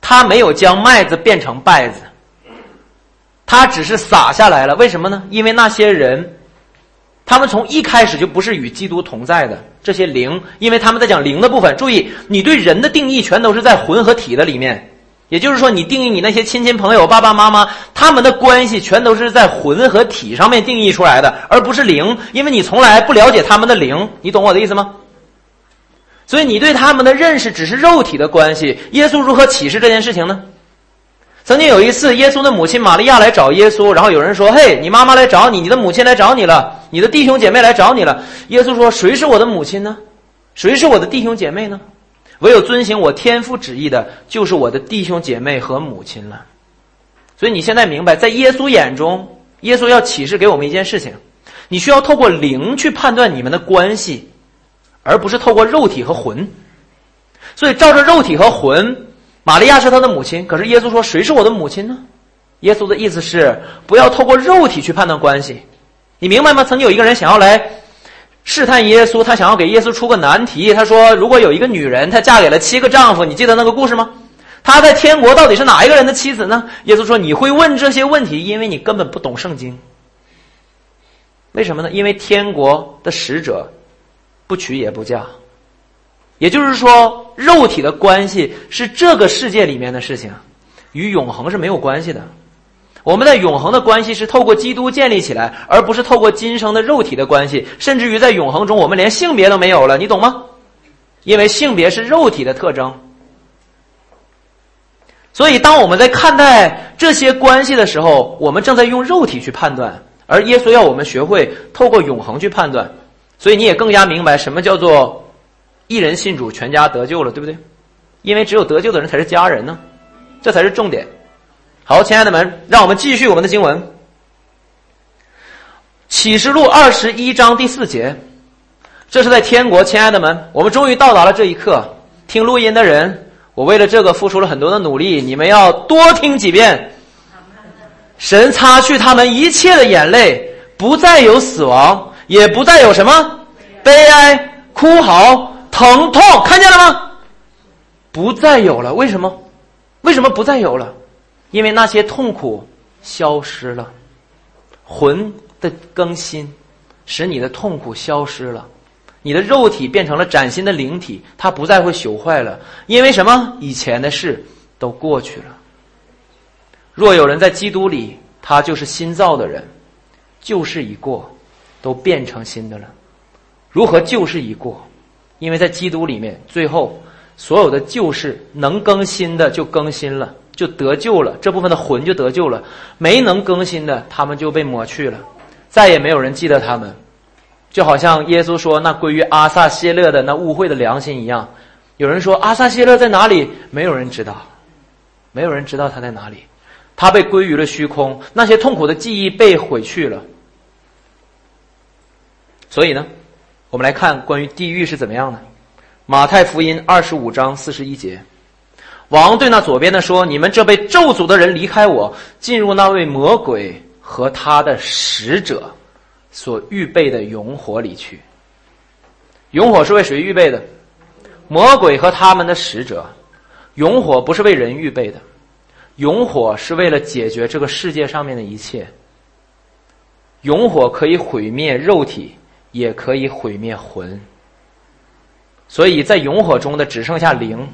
他没有将麦子变成稗子，他只是撒下来了。为什么呢？因为那些人，他们从一开始就不是与基督同在的这些灵，因为他们在讲灵的部分。注意，你对人的定义全都是在魂和体的里面。也就是说，你定义你那些亲戚朋友、爸爸妈妈，他们的关系全都是在魂和体上面定义出来的，而不是灵，因为你从来不了解他们的灵，你懂我的意思吗？所以你对他们的认识只是肉体的关系。耶稣如何启示这件事情呢？曾经有一次，耶稣的母亲玛利亚来找耶稣，然后有人说：“嘿，你妈妈来找你，你的母亲来找你了，你的弟兄姐妹来找你了。”耶稣说：“谁是我的母亲呢？谁是我的弟兄姐妹呢？”唯有遵行我天父旨意的，就是我的弟兄姐妹和母亲了。所以你现在明白，在耶稣眼中，耶稣要启示给我们一件事情：你需要透过灵去判断你们的关系，而不是透过肉体和魂。所以照着肉体和魂，玛利亚是他的母亲。可是耶稣说：“谁是我的母亲呢？”耶稣的意思是不要透过肉体去判断关系。你明白吗？曾经有一个人想要来试探耶稣，他想要给耶稣出个难题。他说：“如果有一个女人，她嫁给了七个丈夫，你记得那个故事吗？她在天国到底是哪一个人的妻子呢？”耶稣说：“你会问这些问题，因为你根本不懂圣经。为什么呢？因为天国的使者不娶也不嫁，也就是说，肉体的关系是这个世界里面的事情，与永恒是没有关系的。”我们的永恒的关系是透过基督建立起来，而不是透过今生的肉体的关系。甚至于在永恒中，我们连性别都没有了，你懂吗？因为性别是肉体的特征。所以，当我们在看待这些关系的时候，我们正在用肉体去判断，而耶稣要我们学会透过永恒去判断。所以，你也更加明白什么叫做一人信主，全家得救了，对不对？因为只有得救的人才是家人呢，这才是重点。好，亲爱的们，让我们继续我们的经文，《启示录》二十一章第四节，这是在天国。亲爱的们，我们终于到达了这一刻。听录音的人，我为了这个付出了很多的努力，你们要多听几遍。神擦去他们一切的眼泪，不再有死亡，也不再有什么悲哀、哭嚎、疼痛，看见了吗？不再有了。为什么？为什么不再有了？因为那些痛苦消失了，魂的更新使你的痛苦消失了，你的肉体变成了崭新的灵体，它不再会朽坏了。因为什么？以前的事都过去了。若有人在基督里，他就是新造的人，旧事已过，都变成新的了。如何旧事已过？因为在基督里面，最后所有的旧事能更新的就更新了。就得救了，这部分的魂就得救了。没能更新的，他们就被抹去了，再也没有人记得他们。就好像耶稣说那归于阿萨谢勒的那污秽的良心一样。有人说阿萨谢勒在哪里？没有人知道，没有人知道他在哪里。他被归于了虚空，那些痛苦的记忆被毁去了。所以呢，我们来看关于地狱是怎么样的。马太福音二十五章四十一节。王对那左边的说：“你们这被咒诅的人，离开我，进入那位魔鬼和他的使者所预备的永火里去。永火是为谁预备的？魔鬼和他们的使者。永火不是为人预备的，永火是为了解决这个世界上面的一切。永火可以毁灭肉体，也可以毁灭魂。所以在永火中的只剩下灵。”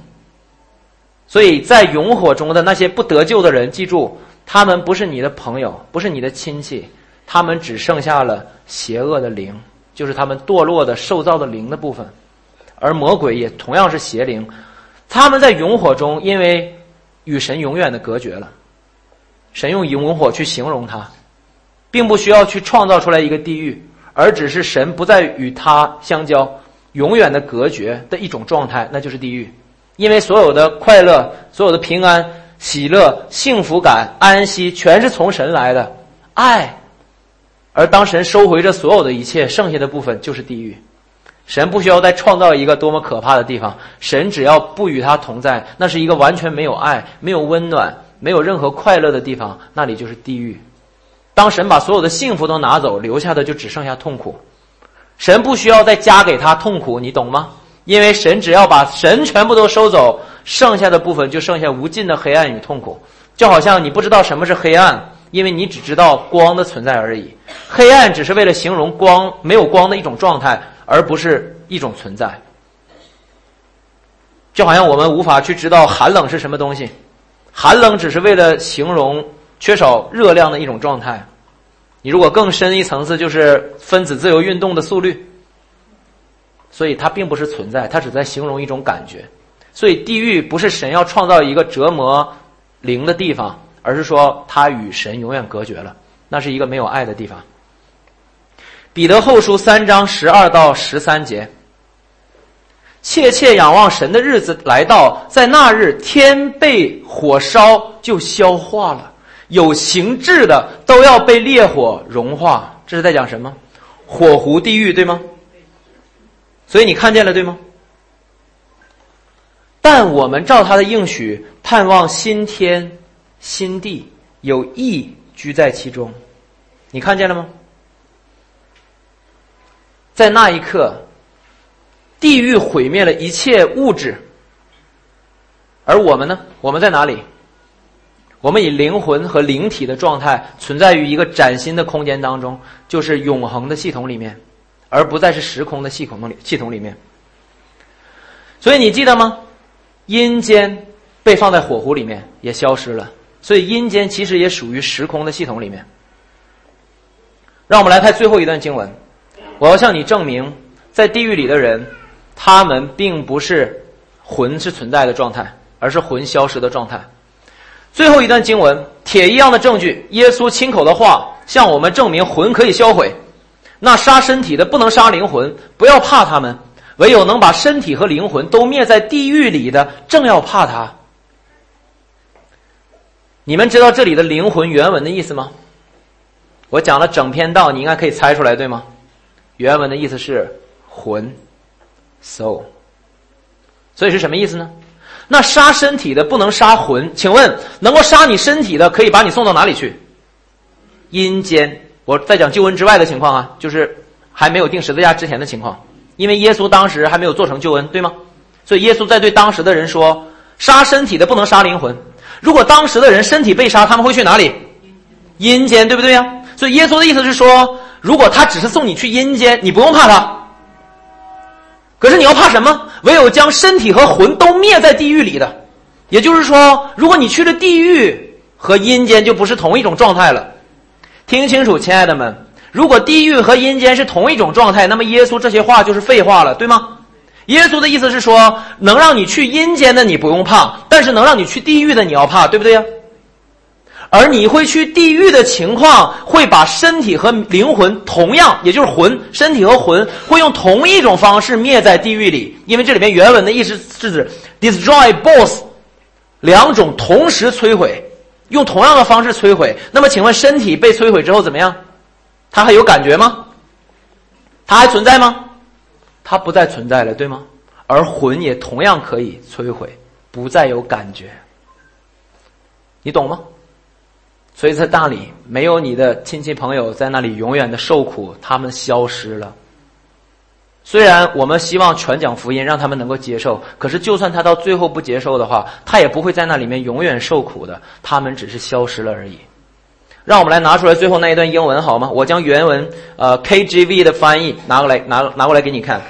所以在永火中的那些不得救的人，记住，他们不是你的朋友，不是你的亲戚，他们只剩下了邪恶的灵，就是他们堕落的受造的灵的部分。而魔鬼也同样是邪灵，他们在永火中，因为与神永远的隔绝了。神用永火去形容他，并不需要去创造出来一个地狱，而只是神不再与他相交，永远的隔绝的一种状态，那就是地狱。因为所有的快乐、所有的平安、喜乐、幸福感、安息，全是从神来的爱。而当神收回这所有的一切，剩下的部分就是地狱。神不需要再创造一个多么可怕的地方，神只要不与他同在，那是一个完全没有爱、没有温暖、没有任何快乐的地方，那里就是地狱。当神把所有的幸福都拿走，留下的就只剩下痛苦。神不需要再加给他痛苦，你懂吗？因为神只要把神全部都收走，剩下的部分就剩下无尽的黑暗与痛苦，就好像你不知道什么是黑暗，因为你只知道光的存在而已。黑暗只是为了形容光没有光的一种状态，而不是一种存在。就好像我们无法去知道寒冷是什么东西，寒冷只是为了形容缺少热量的一种状态。你如果更深一层次，就是分子自由运动的速率。所以它并不是存在，它只在形容一种感觉。所以地狱不是神要创造一个折磨灵的地方，而是说它与神永远隔绝了，那是一个没有爱的地方。彼得后书三章十二到十三节，切切仰望神的日子来到，在那日天被火烧就消化了，有形质的都要被烈火融化。这是在讲什么？火湖地狱，对吗？所以你看见了，对吗？但我们照他的应许，盼望新天新地，有义居在其中。你看见了吗？在那一刻，地狱毁灭了一切物质，而我们呢？我们在哪里？我们以灵魂和灵体的状态存在于一个崭新的空间当中，就是永恒的系统里面，而不再是时空的系统里系统里面。所以你记得吗？阴间被放在火湖里面，也消失了。所以阴间其实也属于时空的系统里面。让我们来看最后一段经文。我要向你证明，在地狱里的人，他们并不是魂是存在的状态，而是魂消失的状态。最后一段经文，铁一样的证据，耶稣亲口的话，向我们证明魂可以销毁。那杀身体的不能杀灵魂，不要怕他们；唯有能把身体和灵魂都灭在地狱里的，正要怕他。你们知道这里的灵魂原文的意思吗？我讲了整篇道，你应该可以猜出来，对吗？原文的意思是魂，soul。所以是什么意思呢？那杀身体的不能杀魂，请问能够杀你身体的，可以把你送到哪里去？阴间。我在讲救恩之外的情况啊，就是还没有定十字架之前的情况，因为耶稣当时还没有做成救恩，对吗？所以耶稣在对当时的人说：杀身体的不能杀灵魂。如果当时的人身体被杀，他们会去哪里？阴间，对不对呀？所以耶稣的意思是说，如果他只是送你去阴间，你不用怕他。可是你要怕什么？唯有将身体和魂都灭在地狱里的。也就是说，如果你去了地狱和阴间，就不是同一种状态了。听清楚，亲爱的们，如果地狱和阴间是同一种状态，那么耶稣这些话就是废话了，对吗？耶稣的意思是说，能让你去阴间的你不用怕，但是能让你去地狱的你要怕，对不对呀？而你会去地狱的情况，会把身体和灵魂同样，也就是魂、身体和魂，会用同一种方式灭在地狱里。因为这里面原文的意思是指 destroy both，两种同时摧毁，用同样的方式摧毁。那么，请问身体被摧毁之后怎么样？它还有感觉吗？它还存在吗？它不再存在了，对吗？而魂也同样可以摧毁，不再有感觉。你懂吗？所以在大理，没有你的亲戚朋友在那里永远的受苦，他们消失了。虽然我们希望全讲福音，让他们能够接受，可是就算他到最后不接受的话，他也不会在那里面永远受苦的。他们只是消失了而已。让我们来拿出来最后那一段英文好吗？我将原文呃 KGV 的翻译拿过来拿拿过来给你看，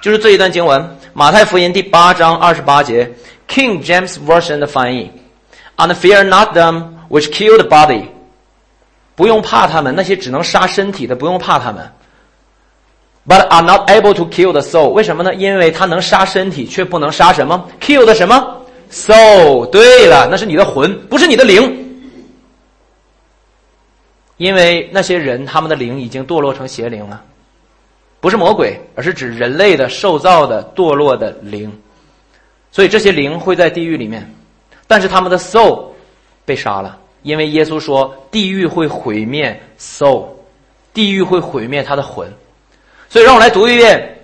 就是这一段经文，马太福音第八章二十八节，King James Version 的翻译，And fear not them。Which kill the body，不用怕他们，那些只能杀身体的不用怕他们。But are not able to kill the soul，为什么呢？因为他能杀身体，却不能杀什么？Kill 的什么？Soul。对了，那是你的魂，不是你的灵。因为那些人，他们的灵已经堕落成邪灵了，不是魔鬼，而是指人类的受造的堕落的灵。所以这些灵会在地狱里面，但是他们的 soul 被杀了。因为耶稣说，地狱会毁灭 soul，地狱会毁灭他的魂，所以让我来读一遍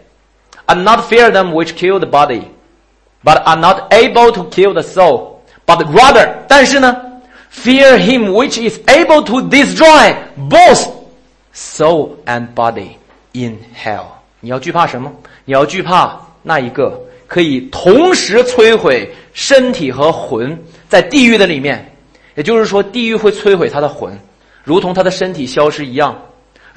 ：I'm not fear them which kill the body, but are not able to kill the soul, but rather，但是呢，fear him which is able to destroy both soul and body in hell。你要惧怕什么？你要惧怕那一个可以同时摧毁身体和魂在地狱的里面。也就是说，地狱会摧毁他的魂，如同他的身体消失一样。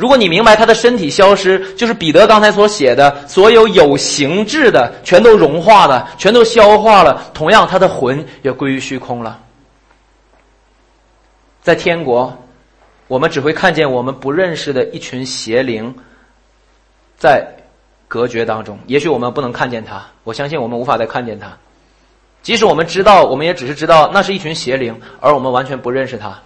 如果你明白他的身体消失，就是彼得刚才所写的，所有有形质的全都融化了，全都消化了。同样，他的魂也归于虚空了。在天国，我们只会看见我们不认识的一群邪灵，在隔绝当中。也许我们不能看见他，我相信我们无法再看见他。即使我们知道，我们也只是知道那是一群邪灵，而我们完全不认识他，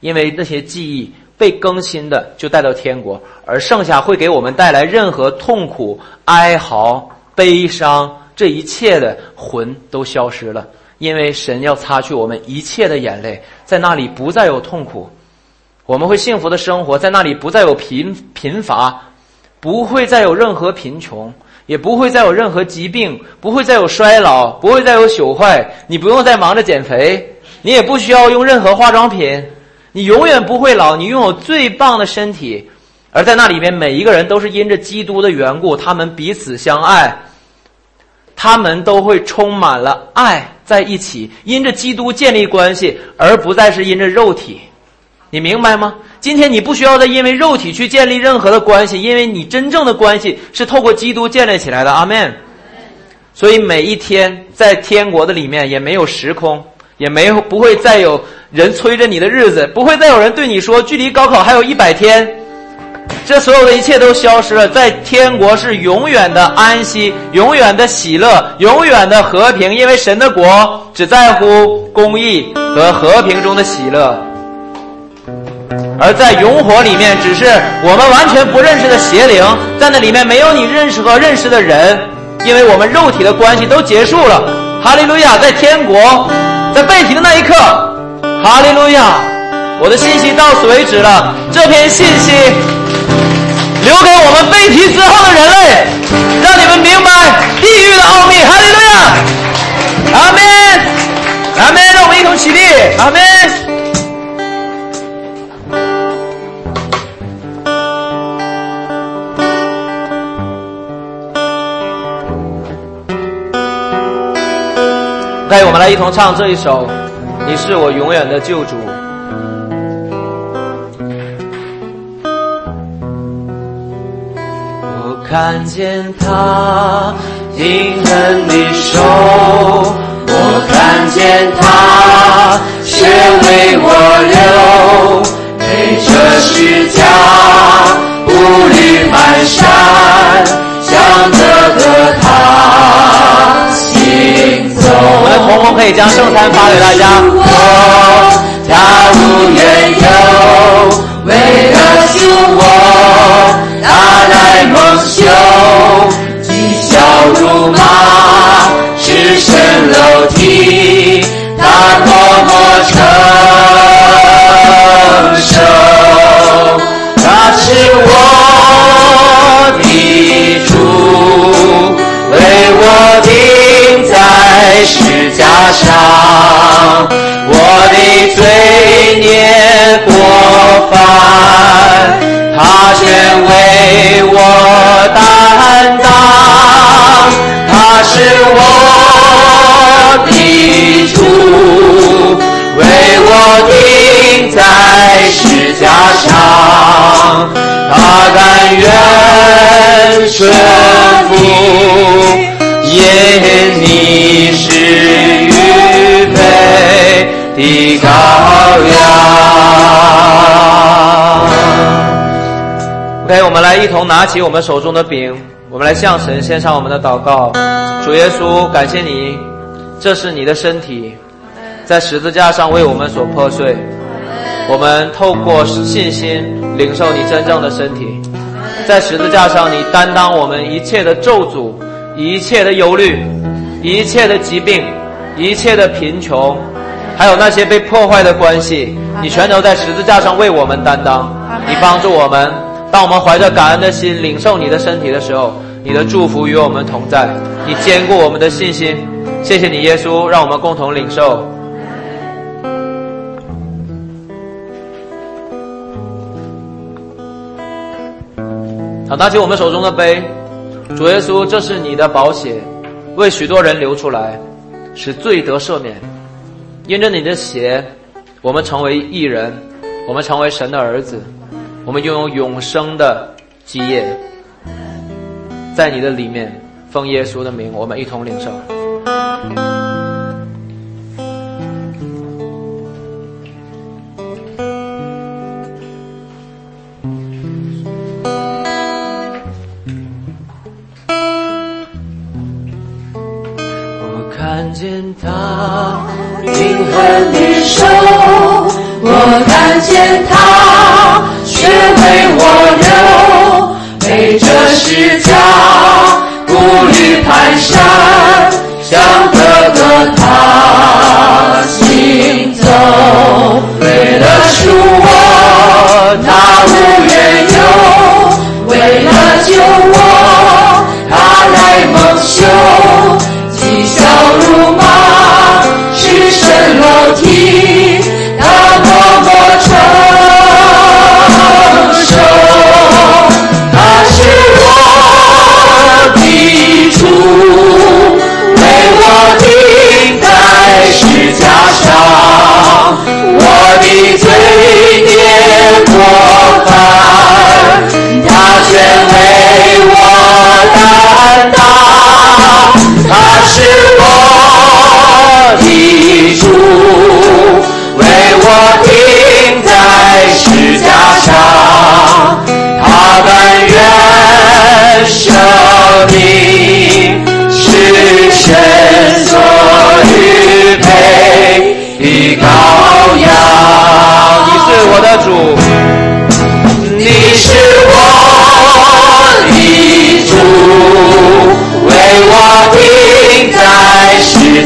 因为那些记忆被更新的就带到天国，而剩下会给我们带来任何痛苦、哀嚎、悲伤、这一切的魂都消失了，因为神要擦去我们一切的眼泪，在那里不再有痛苦，我们会幸福的生活，在那里不再有贫贫乏，不会再有任何贫穷，也不会再有任何疾病，不会再有衰老，不会再有朽坏。你不用再忙着减肥，你也不需要用任何化妆品，你永远不会老，你拥有最棒的身体。而在那里面，每一个人都是因着基督的缘故，他们彼此相爱，他们都会充满了爱在一起，因着基督建立关系，而不再是因着肉体。你明白吗？今天你不需要再因为肉体去建立任何的关系，因为你真正的关系是透过基督建立起来的。阿门。所以每一天在天国的里面也没有时空，也没有不会再有人催着你的日子，不会再有人对你说距离高考还有一百天。这所有的一切都消失了，在天国是永远的安息，永远的喜乐，永远的和平，因为神的国只在乎公义和和平中的喜乐。而在永火里面，只是我们完全不认识的邪灵，在那里面没有你认识和认识的人，因为我们肉体的关系都结束了。哈利路亚，在天国，在背题的那一刻，哈利路亚，我的信息到此为止了。这篇信息。留给我们背题之后的人类，让你们明白地狱的奥秘。哈利路亚，阿门，阿门。让我们一同起立，阿门。来，我们来一同唱这一首《你是我永远的救主》。我看见他印痕的手，我看见他血为我流，背着十架步履蹒跚，向着以将圣餐发给大家。我他无缘由，为了救我。他来蒙羞，技巧如马，赤身楼梯，他默默承受。他是我的主，为我钉在石架上，我的罪孽过犯。他全为我担当，他是我的主，为我钉在石架上，他甘愿顺服，因你是预备的羔羊。OK，我们来一同拿起我们手中的饼，我们来向神献上我们的祷告。主耶稣，感谢你，这是你的身体，在十字架上为我们所破碎。我们透过信心领受你真正的身体，在十字架上你担当我们一切的咒诅、一切的忧虑、一切的疾病、一切的贫穷，还有那些被破坏的关系，你全都在十字架上为我们担当。你帮助我们。当我们怀着感恩的心领受你的身体的时候，你的祝福与我们同在，你坚固我们的信心。谢谢你，耶稣，让我们共同领受。好，拿起我们手中的杯，主耶稣，这是你的宝血，为许多人流出来，使罪得赦免。因着你的血，我们成为义人，我们成为神的儿子。我们拥有永生的基业，在你的里面，奉耶稣的名，我们一同领受。衡的手，我看见他却为我流，背着世家，步履蹒跚，向哥哥他行走，为了树。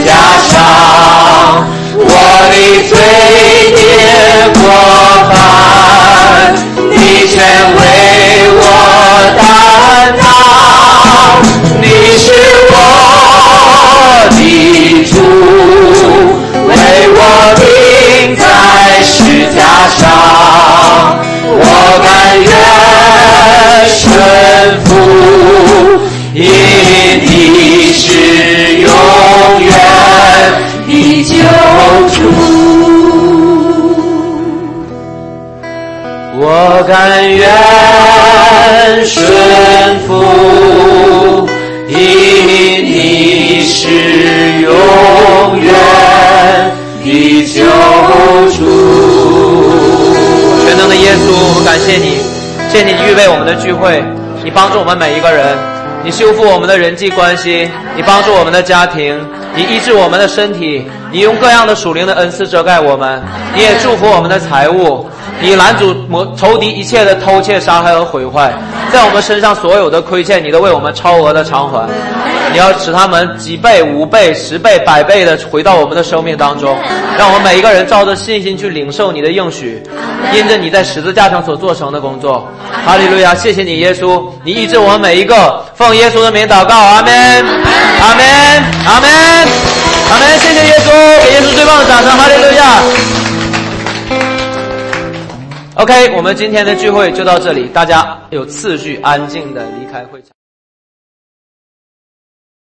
加上我的罪孽过半，你全为我担当。你是我的主，为我钉在十架上，我甘愿顺服。甘愿顺服，因你是永远的救主。全能的耶稣，我们感谢你，谢谢你预备我们的聚会，你帮助我们每一个人，你修复我们的人际关系，你帮助我们的家庭，你医治我们的身体，你用各样的属灵的恩赐遮盖我们，你也祝福我们的财物。你拦阻魔仇敌一切的偷窃、杀害和毁坏，在我们身上所有的亏欠，你都为我们超额的偿还。你要使他们几倍、五倍、十倍、百倍的回到我们的生命当中，让我们每一个人照着信心去领受你的应许，因着你在十字架上所做成的工作。哈利路亚！谢谢你，耶稣，你医治我们每一个，奉耶稣的名祷告，阿门，阿门，阿门，阿门！谢谢耶稣，给耶稣最棒的掌声，哈利路亚！OK，我们今天的聚会就到这里，大家有次序安静的离开会场。